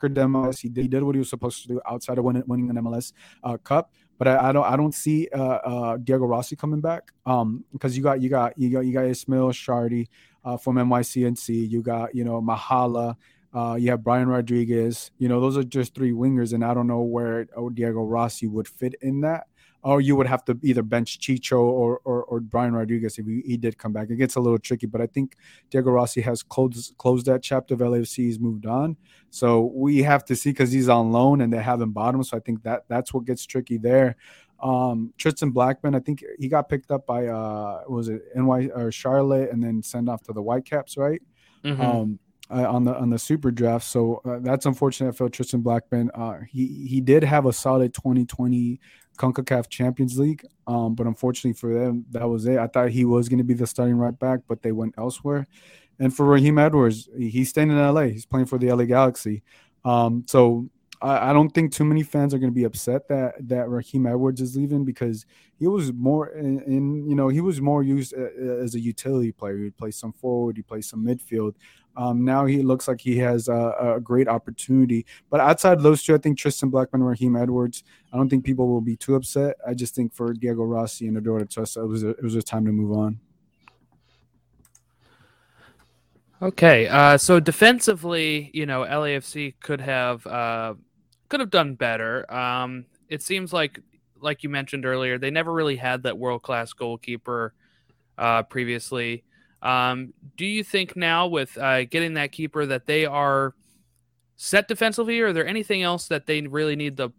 MLS. He did, he did what he was supposed to do outside of winning, winning an MLS uh, Cup. But I, I, don't I don't see uh, uh, Diego Rossi coming back. Um, because you got you got you got you got Ismael Shradi uh, from NYCFC. You got you know Mahala. Uh, you have Brian Rodriguez. You know, those are just three wingers, and I don't know where Diego Rossi would fit in that. Or you would have to either bench Chicho or or, or Brian Rodriguez if he, he, did come back. It gets a little tricky, but I think Diego Rossi has closed closed that chapter of LAFC. He's moved on, so we have to see because he's on loan and they bought him. So I think that that's what gets tricky there. Um, Tristan Blackman, I think he got picked up by uh, was it NY or Charlotte, and then sent off to the Whitecaps, right? Mm-hmm. Um, uh, on the on the super draft. So uh, that's unfortunate for Tristan Blackman. Uh, he he did have a solid 2020 CONCACAF Champions League, um, but unfortunately for them, that was it. I thought he was going to be the starting right back, but they went elsewhere. And for Raheem Edwards, he's staying in LA. He's playing for the LA Galaxy. Um, so I, I, don't think too many fans are going to be upset that that Raheem Edwards is leaving because he was more in, in you know he was more used uh, as a utility player. He plays some forward, he plays some midfield. Um, now he looks like he has a, a, great opportunity. But outside those two, I think Tristan Blackman, Raheem Edwards, I don't think people will be too upset. I just think for Diego Rossi and Eduard Atuesta, it was a, it was a time to move on. Okay, uh, so defensively, you know, LAFC could have uh, could have done better. Um, it seems like, like you mentioned earlier, they never really had that world class goalkeeper uh, previously. Um, do you think now with uh, getting that keeper that they are set defensively, or are there anything else that they really need to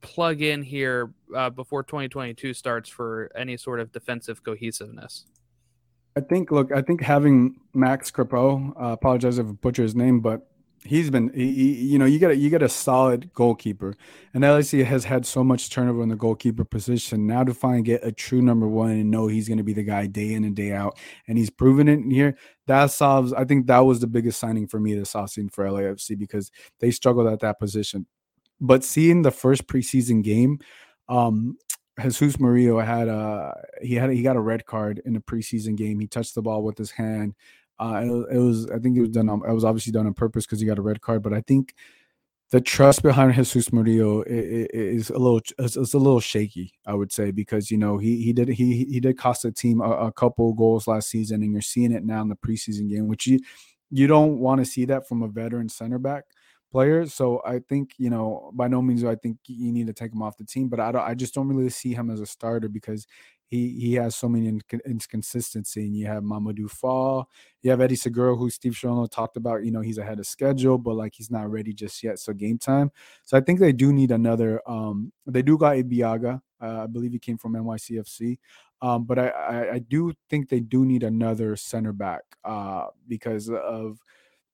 plug in here uh, before 2022 starts for any sort of defensive cohesiveness? I think. Look, I think having Max Crepeau, uh, apologize if I butcher his name, but he's been, he, you know, you got a, you get a solid goalkeeper, and LAC has had so much turnover in the goalkeeper position. Now to finally get a true number one and know he's going to be the guy day in and day out, and he's proven it here. That solves. I think that was the biggest signing for me this offseason for LAFC because they struggled at that position. But seeing the first preseason game, um, Jesus Murillo had a he had he got a red card in a preseason game. He touched the ball with his hand. Uh, it, it was I think it was done. On, it was obviously done on purpose because he got a red card. But I think the trust behind Jesus Murillo is a little it's a little shaky. I would say because you know he he did he he did cost the team a, a couple goals last season, and you're seeing it now in the preseason game, which you you don't want to see that from a veteran center back player. So I think you know by no means do I think you need to take him off the team, but I don't. I just don't really see him as a starter because he he has so many inconsistency. And you have Mamadou Fall, you have Eddie Segura, who Steve Cherundolo talked about. You know he's ahead of schedule, but like he's not ready just yet. So game time. So I think they do need another. Um, they do got Ibeagha. Uh, I believe he came from NYCFC. Um, but I, I, I do think they do need another center back uh, because of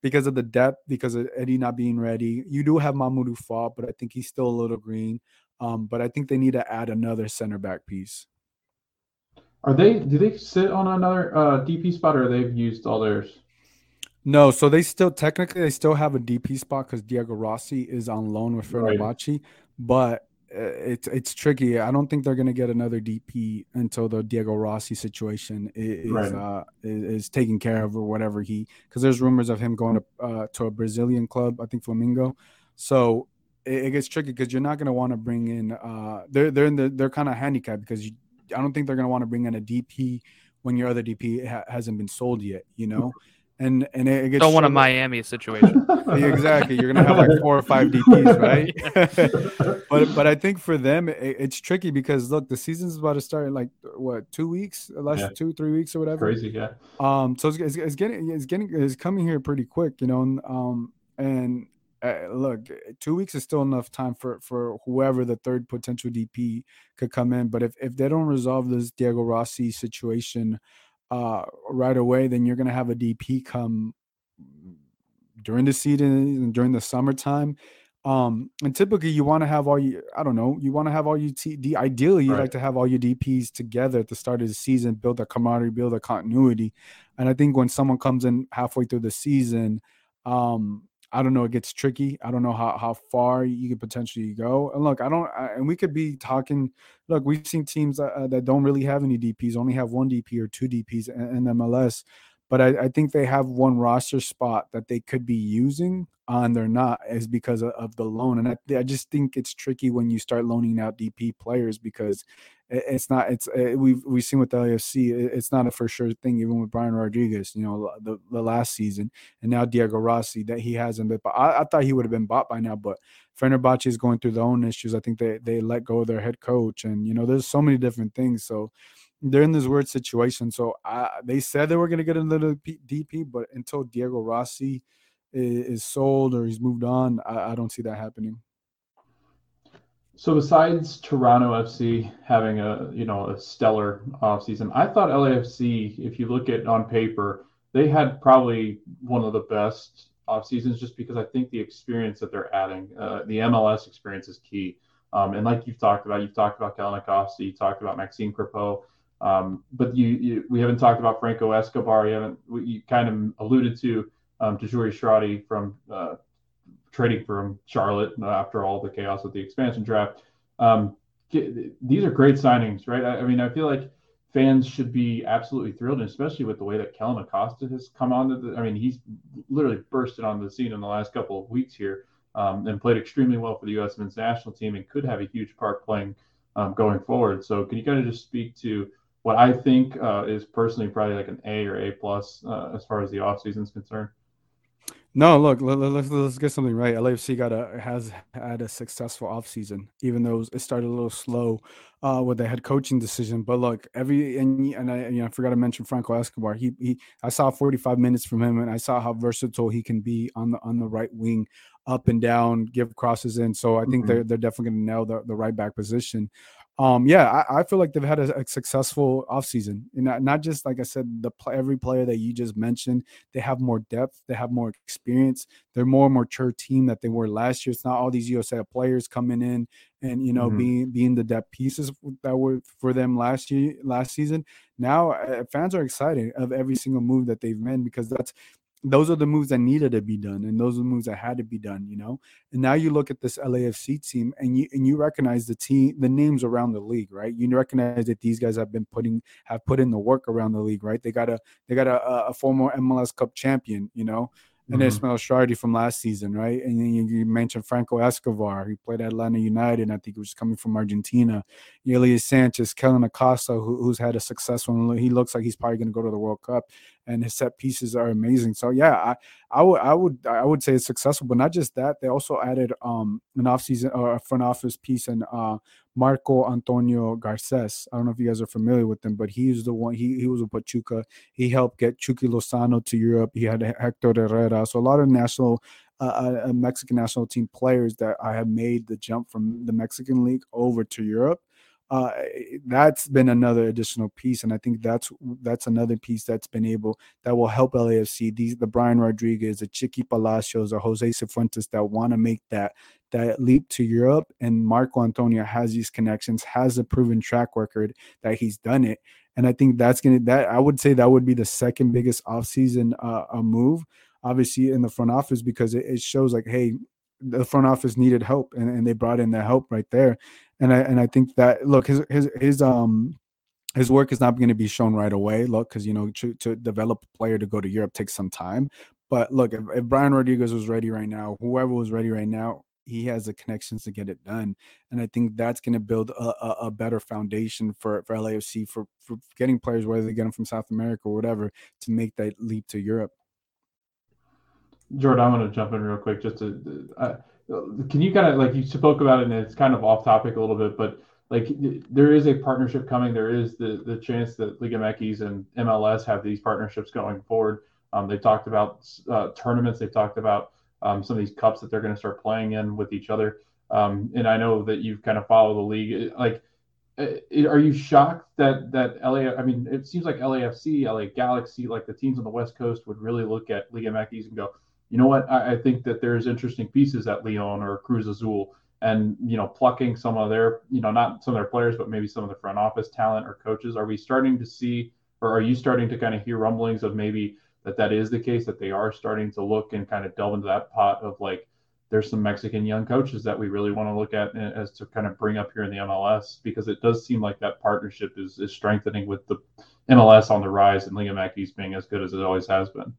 because of the depth, because of Eddie not being ready. You do have Mamadou Fall, but I think he's still a little green. Um, but I think they need to add another center back piece. Are they? Do they sit on another uh, DP spot, or they've used all theirs? No, so they still technically they still have a DP spot because Diego Rossi is on loan with Fenerbahce, right. but uh, it's it's tricky. I don't think they're going to get another DP until the Diego Rossi situation is right. uh, is, is, taken care of or whatever he because there's rumors of him going to uh, to a Brazilian club, I think Flamengo. So it, it gets tricky because you're not going to want to bring in. Uh, they're they're in the they're kind of handicapped because you, I don't think they're going to want to bring in a DP when your other DP ha- hasn't been sold yet. You know and and it gets don't want a Miami situation. exactly, you're gonna have like four or five DPS, right? but but I think for them it, it's tricky because look, the season's about to start in like what two weeks, less yeah. two three weeks or whatever. Crazy, yeah. Um, so it's, it's, it's, getting it's getting it's coming here pretty quick, you know. And, um, and uh, look, two weeks is still enough time for for whoever the third potential DP could come in. But if if they don't resolve this Diego Rossi situation uh, right away, then you're going to have a DP come during the season and during the summertime. Um, and typically you want to have all you, I don't know, you want to have all your t- the, ideally you right. like to have all your DPs together at the start of the season, build a camaraderie, build a continuity. And I think when someone comes in halfway through the season, um, I don't know. It gets tricky. I don't know how, how far you could potentially go. And look, I don't. I, and we could be talking. Look, we've seen teams that, uh, that don't really have any DPS, only have one DP or two DPS in, in MLS. But I, I, think they have one roster spot that they could be using, uh, and they're not, is because of, of the loan. And I, I, just think it's tricky when you start loaning out DP players because it's not it's it, we've we've seen with the LAFC it's not a for sure thing even with Brian Rodriguez you know the, the last season and now Diego Rossi that he hasn't been but I, I thought he would have been bought by now but Fenerbahce is going through their own issues I think they they let go of their head coach and you know there's so many different things so they're in this weird situation so I, they said they were going to get another DP but until Diego Rossi is, sold or he's moved on I, I don't see that happening. So besides Toronto FC having a you know a stellar offseason, I thought LAFC, if you look at on paper, they had probably one of the best off seasons just because I think the experience that they're adding, uh, the MLS experience is key. Um, and like you've talked about, you've talked about Acosta, you talked about Maxime Crepeau, um, but you, you, we haven't talked about Franco Escobar. You haven't you kind of alluded to um, Tajouri Shradi from uh, trading from Charlotte after all the chaos with the expansion draft. Um, these are great signings, right? I, I, mean, I feel like fans should be absolutely thrilled, and especially with the way that Kellyn Acosta has come on. To the, I mean, he's literally bursted on the scene in the last couple of weeks here um, and played extremely well for the U.S. men's national team and could have a huge part playing um, going forward. So, can you kind of just speak to what I think uh, is personally probably like an A or A plus uh, as far as the offseason is concerned? No, look, let, us let's get something right. LAFC got a has had a successful offseason, even though it started a little slow uh, with the head coaching decision. But look, every and, and I you know I forgot to mention Franco Escobar. He he I saw 45 minutes from him, and I saw how versatile he can be on the on the right wing, up and down, give crosses in. So I think mm-hmm. they're they're definitely going to nail the, the right back position um, yeah, I, I, feel like they've had a, a successful offseason. And not, not just like I said, the every player that you just mentioned, they have more depth, they have more experience, they're more mature team that they were last year. It's not all these USA players coming in and you know mm-hmm. being being the depth pieces that were for them last year last season. Now uh, fans are excited of every single move that they've made because that's those are the moves that needed to be done and those are the moves that had to be done you know? And now you look at this LAFC team and you and you recognize the team the names around the league right? You recognize that these guys have been putting have put in the work around the league right? They got a they got a, a former MLS Cup champion you know and mm-hmm. Ismael Shradi from last season, right? And you, you, mentioned Franco Escobar, who played at Atlanta United, I think he was coming from Argentina. Elias Sanchez, Kellyn Acosta, who, who's had a successful, he looks like he's probably going to go to the World Cup, and his set pieces are amazing. So yeah, I, I would, I would, I would say it's successful, but not just that, they also added um an offseason or a front office piece and uh Marco Antonio Garces. I don't know if you guys are familiar with him, but he's the one. He he was a Pachuca. He helped get Chucky Lozano to Europe. He had Hector Herrera. So a lot of national, uh, uh, uh, Mexican national team players that I have made the jump from the Mexican league over to Europe uh, that's been another additional piece, and I think that's that's another piece that's been able that will help LAFC. These the Brian Rodriguez, the Chiqui Palacios, or Jose Cifuentes that want to make that that leap to Europe. And Marco Antonio has these connections, has a proven track record that he's done it, and I think that's gonna that I would say that would be the second biggest offseason uh, a move obviously in the front office because it, it, shows like hey the front office needed help and, and they brought in that help right there and I and I think that look his his his um his work is not going to be shown right away. Look, because you know to, to develop a player to go to Europe takes some time. But look, if, if Brian Rodriguez was ready right now, whoever was ready right now, he has the connections to get it done. And I think that's going to build a, a, a, better foundation for, for LAFC for, for getting players, whether they get them from South America or whatever, to make that leap to Europe. Jordan, I'm going to jump in real quick just to. Can you kind of like you spoke about it and it's kind of off topic a little bit, but like there is a partnership coming. There is the the chance that Liga MX and MLS have these partnerships going forward. Um, they talked about uh, tournaments. They talked about um, some of these cups that they're going to start playing in with each other. Um, and I know that you've kind of followed the league. Like, uh, are you shocked that that LA? I mean, it seems like LAFC, LA Galaxy, like the teams on the West Coast would really look at Liga MX and go, you know what? I, I think that there's interesting pieces at Leon or Cruz Azul and you know plucking some of their you know not some of their players but maybe some of the front office talent or coaches are we starting to see or are you starting to kind of hear rumblings of maybe that that is the case that they are starting to look and kind of delve into that pot of like there's some Mexican young coaches that we really want to look at eh, as to kind of bring up here in the MLS because it does seem like that partnership is, is strengthening with the MLS on the rise and Liga MX being as good as it always has been.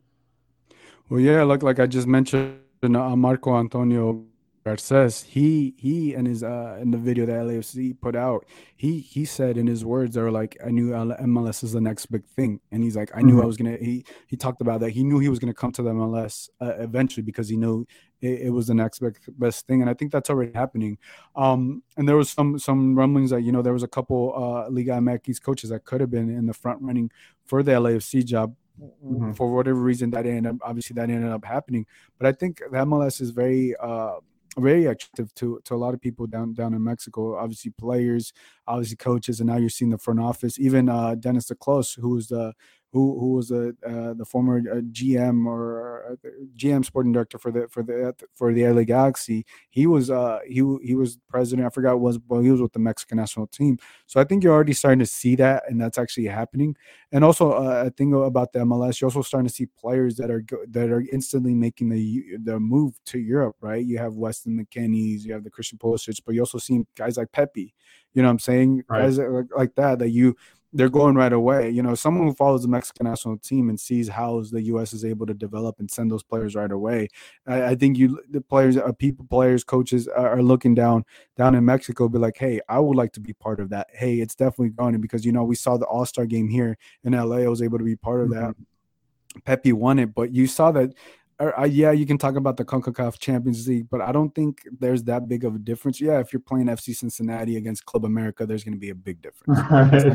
Well, yeah, like like I just mentioned, uh, Marco Antonio Garces, he he and his uh in the video that LAFC put out, he he said in his words, they were like, I knew MLS is the next big thing, and he's like, I knew mm-hmm. I was gonna. He he talked about that. He knew he was gonna come to the MLS uh, eventually because he knew it, it, was the next big, best thing, and I think that's already happening. Um, and there was some some rumblings that you know there was a couple uh Liga MX coaches that could have been in the front running for the LAFC job mm-hmm. for whatever reason that ended up obviously that ended up happening. But I think the MLS is very uh very attractive to to a lot of people down down in Mexico. Obviously players, obviously coaches, and now you're seeing the front office. Even uh Dennis DeClos, who's the who who was a uh, the former uh, GM or uh, GM sporting director for the for the for the LA Galaxy. He was uh he he was president. I forgot was but he was with the Mexican national team. So I think you're already starting to see that, and that's actually happening. And also, uh, I think about the MLS, you're also starting to see players that are go- that are instantly making the the move to Europe. Right? You have Weston McKennie's, you have the Christian Pulisic, but you also see guys like Pepi. You know what I'm saying? Right. Guys like, like that that you they're going right away. You know, someone who follows the Mexican national team and sees how the U.S. is able to develop and send those players right away. I, I think you, the players, uh, people, players, coaches are, are, looking down down in Mexico, be like, hey, I would like to be part of that. Hey, it's definitely going because you know we saw the All Star game here in L.A. I was able to be part of that. Mm-hmm. Pepi won it, but you saw that uh, uh, yeah, you can talk about the CONCACAF Champions League, but I don't think there's that big of a difference. Yeah, if you're playing FC Cincinnati against Club America, there's going to be a big difference. Let's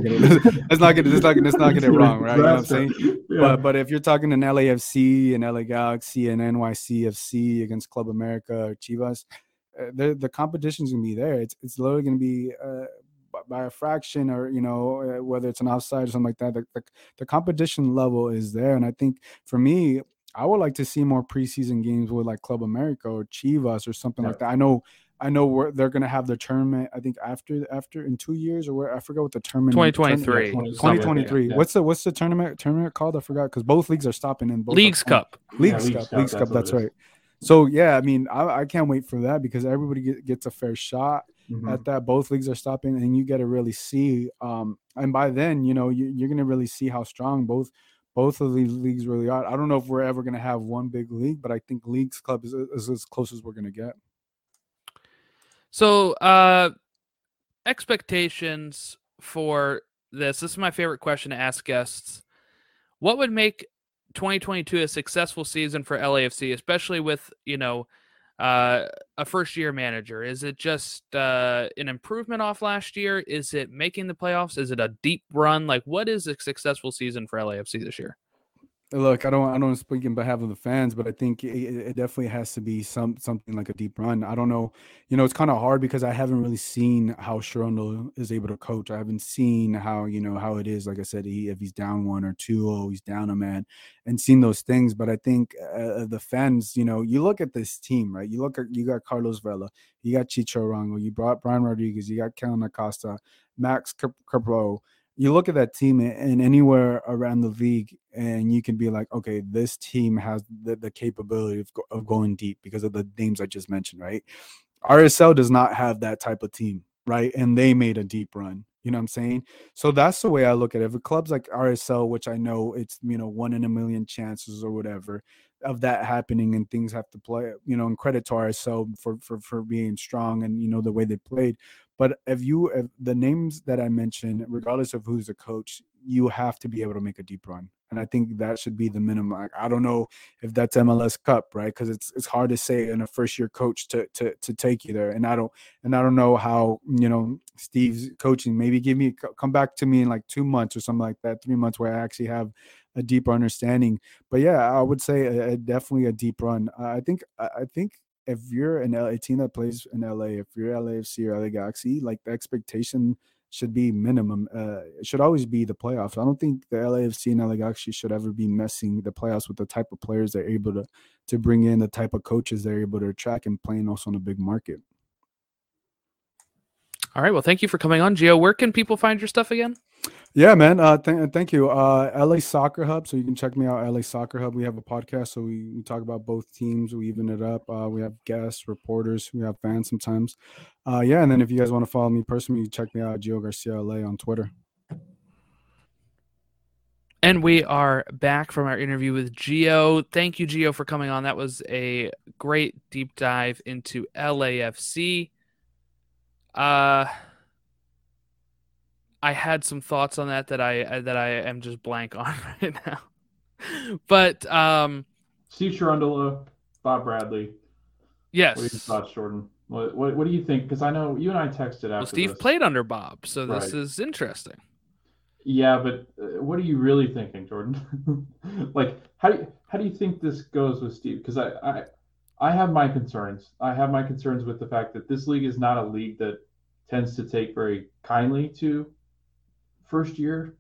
not it, let's not let's not, get it wrong, right? You know what I'm saying? Yeah. But but if you're talking an LAFC and LA Galaxy and NYCFC against Club America or Chivas, uh, the the competition's going to be there. It's it's literally going to be. Uh, by a fraction or you know uh, whether it's an offside or something like that the, the, the competition level is there and i think for me I would like to see more preseason games with like Club America or Chivas or something yeah. like that. I know I know where they're gonna have the tournament. I think after after in two years or where I forgot what the tournament. Twenty twenty three. Twenty twenty three. What's the what's the tournament tournament called? I forgot because both leagues are stopping in both Leagues Cup. Leagues yeah, Cup. Leagues Cup. That's, that's right. So yeah, I mean, I, I can't wait for that because everybody get, gets a fair shot mm-hmm. at that. Both leagues are stopping, and you get to really see. Um, and by then, you know, you, you're gonna really see how strong both both of these leagues really are. I don't know if we're ever going to have one big league, but I think leagues club is, is as close as we're going to get. So, uh, expectations for this. This is my favorite question to ask guests. What would make 2022 a successful season for LAFC, especially with you know uh, a first year manager? Is it just uh, an improvement off last year? Is it making the playoffs? Is it a deep run? Like, what is a successful season for LAFC this year? Look, I don't, I don't speak in behalf of the fans, but I think it, it definitely has to be some something like a deep run. I don't know, you know, it's kind of hard because I haven't really seen how Cherundolo is able to coach. I haven't seen how, you know, how it is. Like I said, he, if he's down one or two, oh, he's down a man, and seen those things. But I think uh, the fans, you know, you look at this team, right? You look at you got Carlos Vela, you got Chicho Arango, you brought Brian Rodriguez, you got Kellyn Acosta, Max Crepeau you look at that team and anywhere around the league and you can be like okay this team has the, the capability of, of going deep because of the names i just mentioned right? Rsl does not have that type of team right? And they made a deep run you know what i'm saying? So that's the way i look at it. For clubs like rsl which i know it's you know one in a million chances or whatever of that happening and things have to play you know and credit to rsl for for for being strong and you know the way they played but if you, if the names that I mentioned, regardless of who's the coach, you have to be able to make a deep run. And I think that should be the minimum. Like, I don't know if that's MLS Cup, right? Because it's it's hard to say in a first year coach to to to take you there. And I don't and I don't know how you know Steve's coaching. Maybe give me come back to me in like two months or something like that, three months where I actually have a deeper understanding. But yeah, I would say a, a definitely a deep run. I think I think if you're an LA team that plays in LA, if you're LAFC or LA Galaxy, like the expectation should be minimum. Uh, it should always be the playoffs. I don't think the LAFC and LA Galaxy should ever be messing the playoffs with the type of players they're able to to bring in, the type of coaches they're able to attract, and playing also in a big market. All right. Well, thank you for coming on, Gio. Where can people find your stuff again? Yeah, man. Uh, th- thank you. Uh, LA Soccer Hub. So you can check me out. LA Soccer Hub. We have a podcast, so we, we talk about both teams. We even it up. Uh, we have guests, reporters. We have fans sometimes. Uh, yeah, and then if you guys want to follow me personally, check me out, Gio Garcia LA on Twitter. And we are back from our interview with Gio. Thank you, Gio, for coming on. That was a great deep dive into LAFC. Uh I had some thoughts on that that I that I am just blank on right now. but um Steve Cherundolo, Bob Bradley. Yes. What are your thoughts, Jordan? What, what, what do you think? Because I know you and I texted after. Well, Steve this. played under Bob, so this right. is interesting. Yeah, but uh, what are you really thinking, Jordan? like, how do you, how do you think this goes with Steve? Because I, I I have my concerns. I have my concerns with the fact that this league is not a league that tends to take very kindly to first year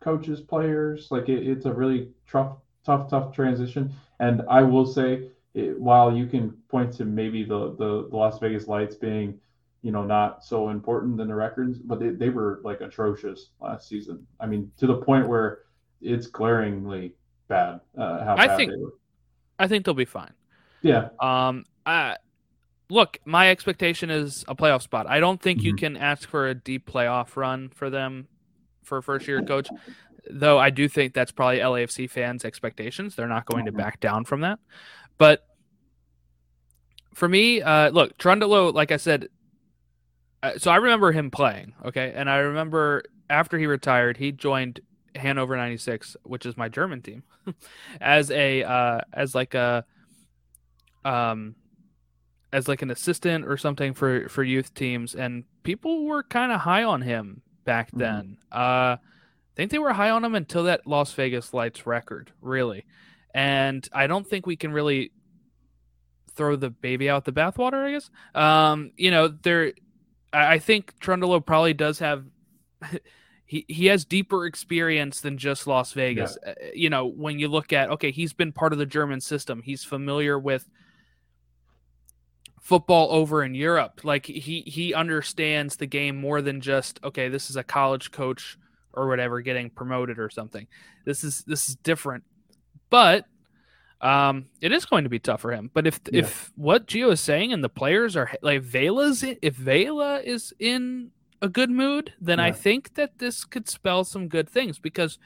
coaches, players. Like it, it's a really tough, tough, tough transition. And I will say, it, while you can point to maybe the, the, the Las Vegas Lights being, you know, not so important in the records, but they, they were like atrocious last season. I mean, to the point where it's glaringly bad. Uh, how I bad think, they were. I think they'll be fine. Yeah. Um. I look. My expectation is a playoff spot. I don't think mm-hmm. you can ask for a deep playoff run for them for a first year coach. Though I do think that's probably LAFC fans' expectations. They're not going to mm-hmm. back down from that. But for me, uh, look, Cherundolo, like I said, uh, so I remember him playing, okay, and I remember after he retired, he joined Hannover '96, which is my German team, as a uh, as like a um, as like an assistant or something for for youth teams, and people were kind of high on him back Mhm. then. Uh, I think they were high on him until that Las Vegas Lights record, really. And I don't think we can really throw the baby out the bathwater. I guess. Um, you know, there. I, I think Trundle probably does have. He, he has deeper experience than just Las Vegas. Uh, You know, when you look at okay, he's been part of the German system. He's familiar with football over in Europe. Like he he understands the game more than just okay, this is a college coach or whatever getting promoted or something. This is this is different. But um it is going to be tough for him. But if Yeah. if what Gio is saying and the players are like Vela's in, if Vela is in a good mood, then I think that this could spell some good things because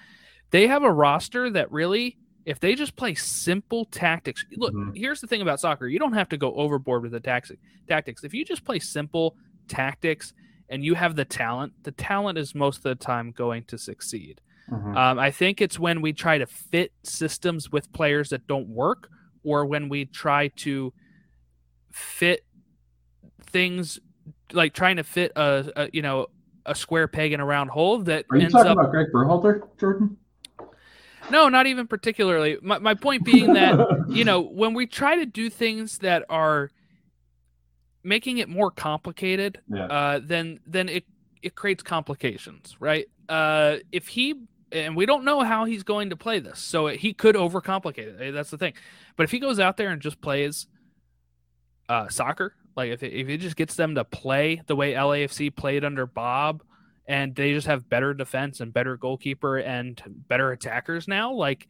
they have a roster that really if they just play simple tactics look Mhm. here's the thing about soccer you don't have to go overboard with the tax- tactics if you just play simple tactics and you have the talent the talent is most of the time going to succeed Mhm. um, i think it's when we try to fit systems with players that don't work or when we try to fit things like trying to fit a, a you know a square peg in a round hole that Are you ends talking up about Greg Berhalter, Jordan? No not even particularly. My, my point being that you know when we try to do things that are making it more complicated Yeah. uh then then it it creates complications right? Uh if he and we don't know how he's going to play this so he could overcomplicate it. That's the thing. But if he goes out there and just plays uh soccer like if it, if he just gets them to play the way LAFC played under Bob and they just have better defense and better goalkeeper and better attackers now like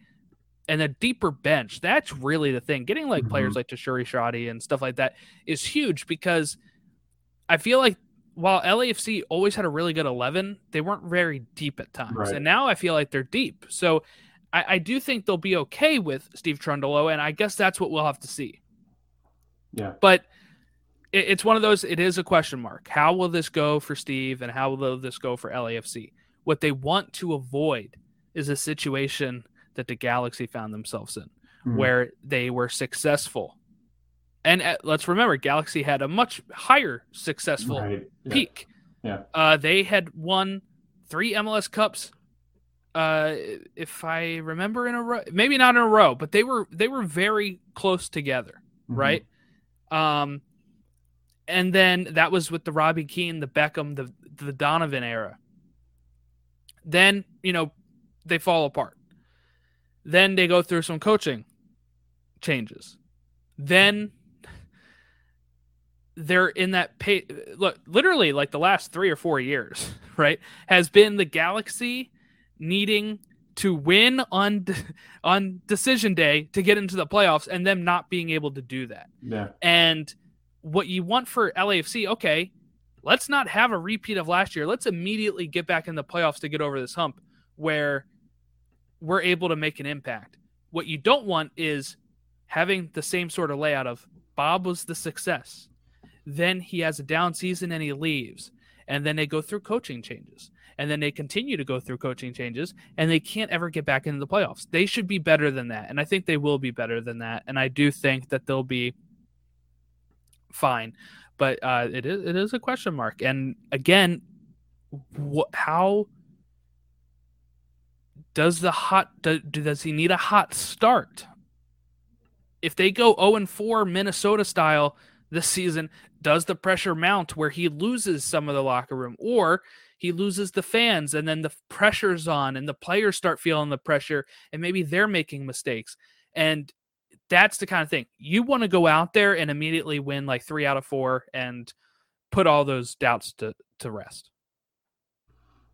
and a deeper bench. That's really the thing. Getting like players mm-hmm. like Tajouri Shradi and stuff like that is huge because I feel like while LAFC always had a really good 11 they weren't very deep at times. Right. and now I feel like they're deep. So I, I do think they'll be okay with Steve Cherundolo and I guess that's what we'll have to see. Yeah. but it, it's one of those it is a question mark how will this go for steve and how will this go for lafc what they want to avoid is a situation that the galaxy found themselves in Mhm. where they were successful and uh, let's remember galaxy had a much higher successful Right. Yeah. peak Yeah. uh, they had won three mls cups uh, if i remember in a row maybe not in a row but they were they were very close together Mhm. right? Um, and then that was with the Robbie Keane, the Beckham, the the Donovan era. Then you know they fall apart. Then they go through some coaching changes. Then they're in that pay look literally like the last three or four years right has been the galaxy needing to win on on decision day to get into the playoffs and them not being able to do that Yeah. and what you want for LAFC, okay, let's not have a repeat of last year. Let's immediately get back in the playoffs to get over this hump where we're able to make an impact. What you don't want is having the same sort of layout of Bob was the success. Then he has a down season and he leaves. And then they go through coaching changes. And then they continue to go through coaching changes and they can't ever get back into the playoffs. They should be better than that. And I think they will be better than that. And I do think that they'll be fine. But uh, it is it is a question mark. And again, what how does the hot do, does he need a hot start? If they go 0 and 4 Minnesota style this season, does the pressure mount where he loses some of the locker room or he loses the fans and then the pressure's on and the players start feeling the pressure and maybe they're making mistakes. And that's the kind of thing you want to go out there and immediately win like three out of four and put all those doubts to, to rest.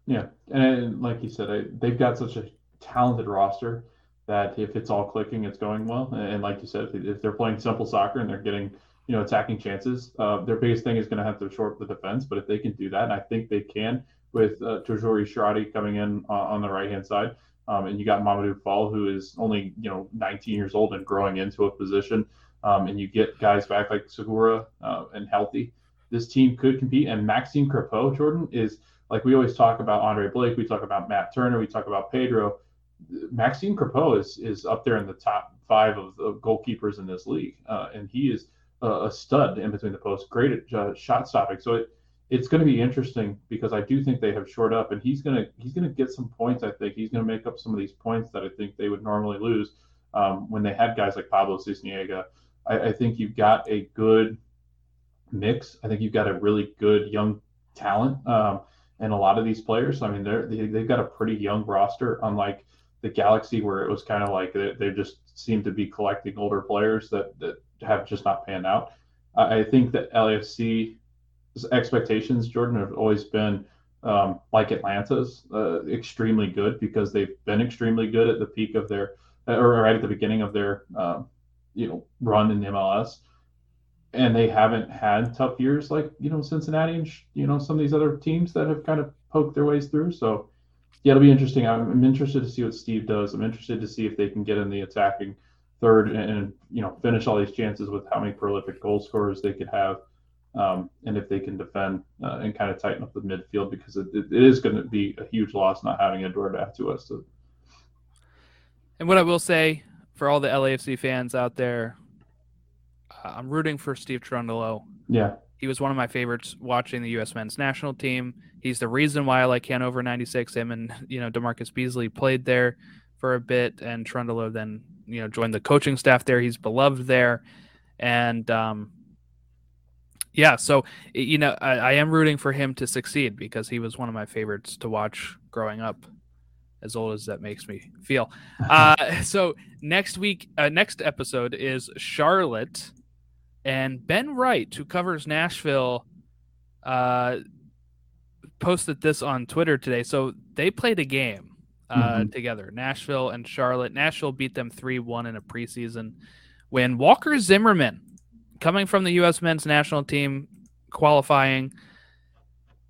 Yeah, and like you said, I, they've got such a talented roster that if it's all clicking, it's going well. And like you said, if, they're playing simple soccer and they're getting you know attacking chances, uh, their biggest thing is going to have to short the defense. But if they can do that, and I think they can with uh, Tajouri coming in uh, on the right hand side, um, and you got Mamadou Fall who is only you know 19 years old and growing into a position, um, and you get guys back like Segura uh, and healthy. This team could compete, and Maxime Crepeau, Jordan is like we always talk about Andre Blake, we talk about Matt Turner, we talk about Pedro. Maxime Crepeau is is up there in the top five of, of goalkeepers in this league, uh, and he is a, a, stud in between the posts, great at uh, shot stopping. So it, it's going to be interesting because I do think they have short up, and he's gonna he's gonna get some points. I think he's gonna make up some of these points that I think they would normally lose um, when they had guys like Pablo Sisniega. I, I think you've got a good mix. I think you've got a really good young talent. Um, and a lot of these players, I mean, they're they, they've got a pretty young roster, unlike the Galaxy, where it was kind of like they, they just seem to be collecting older players that that have just not panned out. I, I think that LAFC expectations, Jordan, have always been um, like Atlanta's, uh, extremely good because they've been extremely good at the peak of their, or right at the beginning of their, um, you know, run in the MLS and they haven't had tough years like you know Cincinnati and you know some of these other teams that have kind of poked their ways through. So yeah, it'll be interesting. I'm, I'm interested to see what Steve does. I'm interested to see if they can get in the attacking third and, and you know finish all these chances with how many prolific goal scorers they could have, um, and if they can defend uh, and kind of tighten up the midfield because it, it, is going to be a huge loss not having Eduardo Atuesta. And what I will say for all the LAFC fans out there, I'm rooting for Steve Cherundolo. Yeah. He was one of my favorites watching the U.S. men's national team. He's the reason why I like Hannover 96. Him and, you know, DaMarcus Beasley played there for a bit, and Cherundolo then, you know, joined the coaching staff there. He's beloved there. And, um, yeah, so, you know, I, I am rooting for him to succeed because he was one of my favorites to watch growing up as old as that makes me feel. Uh, so next week, uh, next episode is Charlotte and Ben Wright, who covers Nashville, uh, posted this on Twitter today. So they played a game uh, mm-hmm. together, Nashville and Charlotte. Nashville beat them 3 1 in a preseason when Walker Zimmerman, coming from the U.S. men's national team qualifying,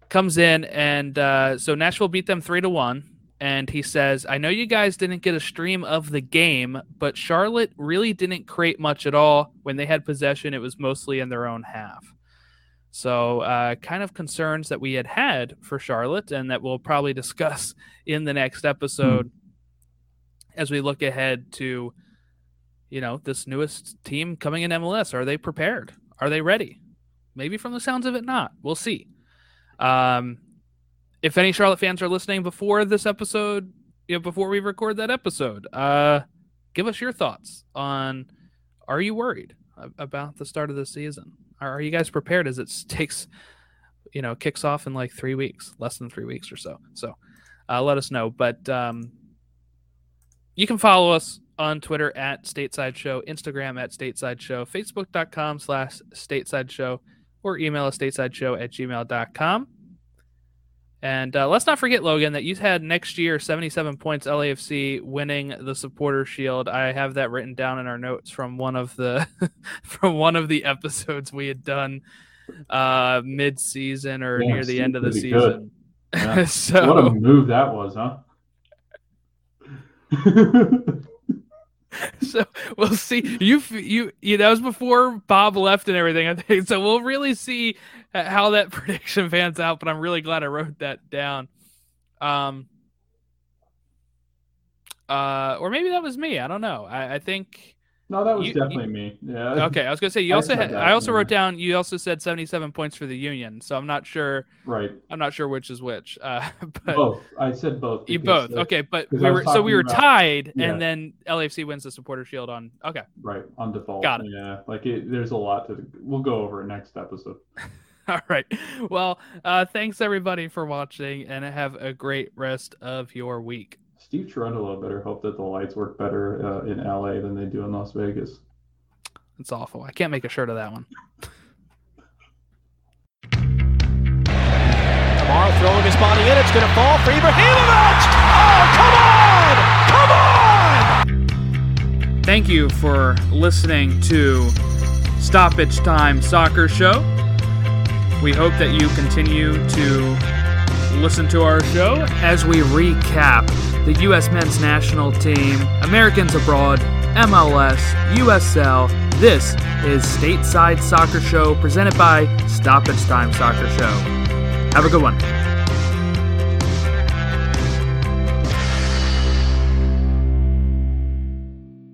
comes in. And uh, so Nashville beat them 3 to 1 and he says, I know you guys didn't get a stream of the game, but Charlotte really didn't create much at all. When they had possession, it was mostly in their own half. So, uh, kind of concerns that we had had for Charlotte, and that we'll probably discuss in the next episode mm-hmm. as we look ahead to, you know, this newest team coming in MLS. Are they prepared? Are they ready? Maybe from the sounds of it, not. We'll see. Um, if any Charlotte fans are listening before this episode, you know, before we record that episode, uh, give us your thoughts on are you worried about the start of the season? Are you guys prepared as it takes, you know, kicks off in like three weeks, less than three weeks or so? So uh, let us know. But um, you can follow us on Twitter at Stateside Show, Instagram at Stateside Show, Facebook.com slash Stateside Show, or email us stateside at gmail.com. And uh, let's not forget, Logan, that you had next year 77 points LAFC winning the Supporter Shield. I have that written down in our notes from one of the from one of the episodes we had done uh, mid-season or yeah, near the end of the season. Yeah. so what a move that was, huh? so we'll see. You you you that was before Bob left and everything. I think so. We'll really see how that prediction pans out. But I'm really glad I wrote that down. Um. Uh, or maybe that was me. I don't know. I, I think no, that was you, definitely you, me. Yeah. Okay, I was gonna say you I also had, I also yeah. wrote down you also said 77 points for the Union, so I'm not sure. Right. I'm not sure which is which. Uh, but both. I said both. You both. okay, but we were so we were about, tied, yeah. and then LAFC wins the Supporter Shield on. Okay. Right on default. Got it. Yeah, like it, there's a lot to. We'll go over it next episode. All right. Well, uh, thanks everybody for watching, and have a great rest of your week. Steve Cherundolo better hope that the lights work better uh, in LA than they do in Las Vegas. It's awful. I can't make a shirt of that one. Tomorrow throwing his body in. It's going to fall for Ibrahimovic. Oh, come on! Come on! Thank you for listening to Stoppage Time Soccer Show. We hope that you continue to listen to our show as we recap the U.S. men's national team, Americans abroad, MLS, USL. This is Stateside Soccer Show presented by Stoppage Time Soccer Show. Have a good one.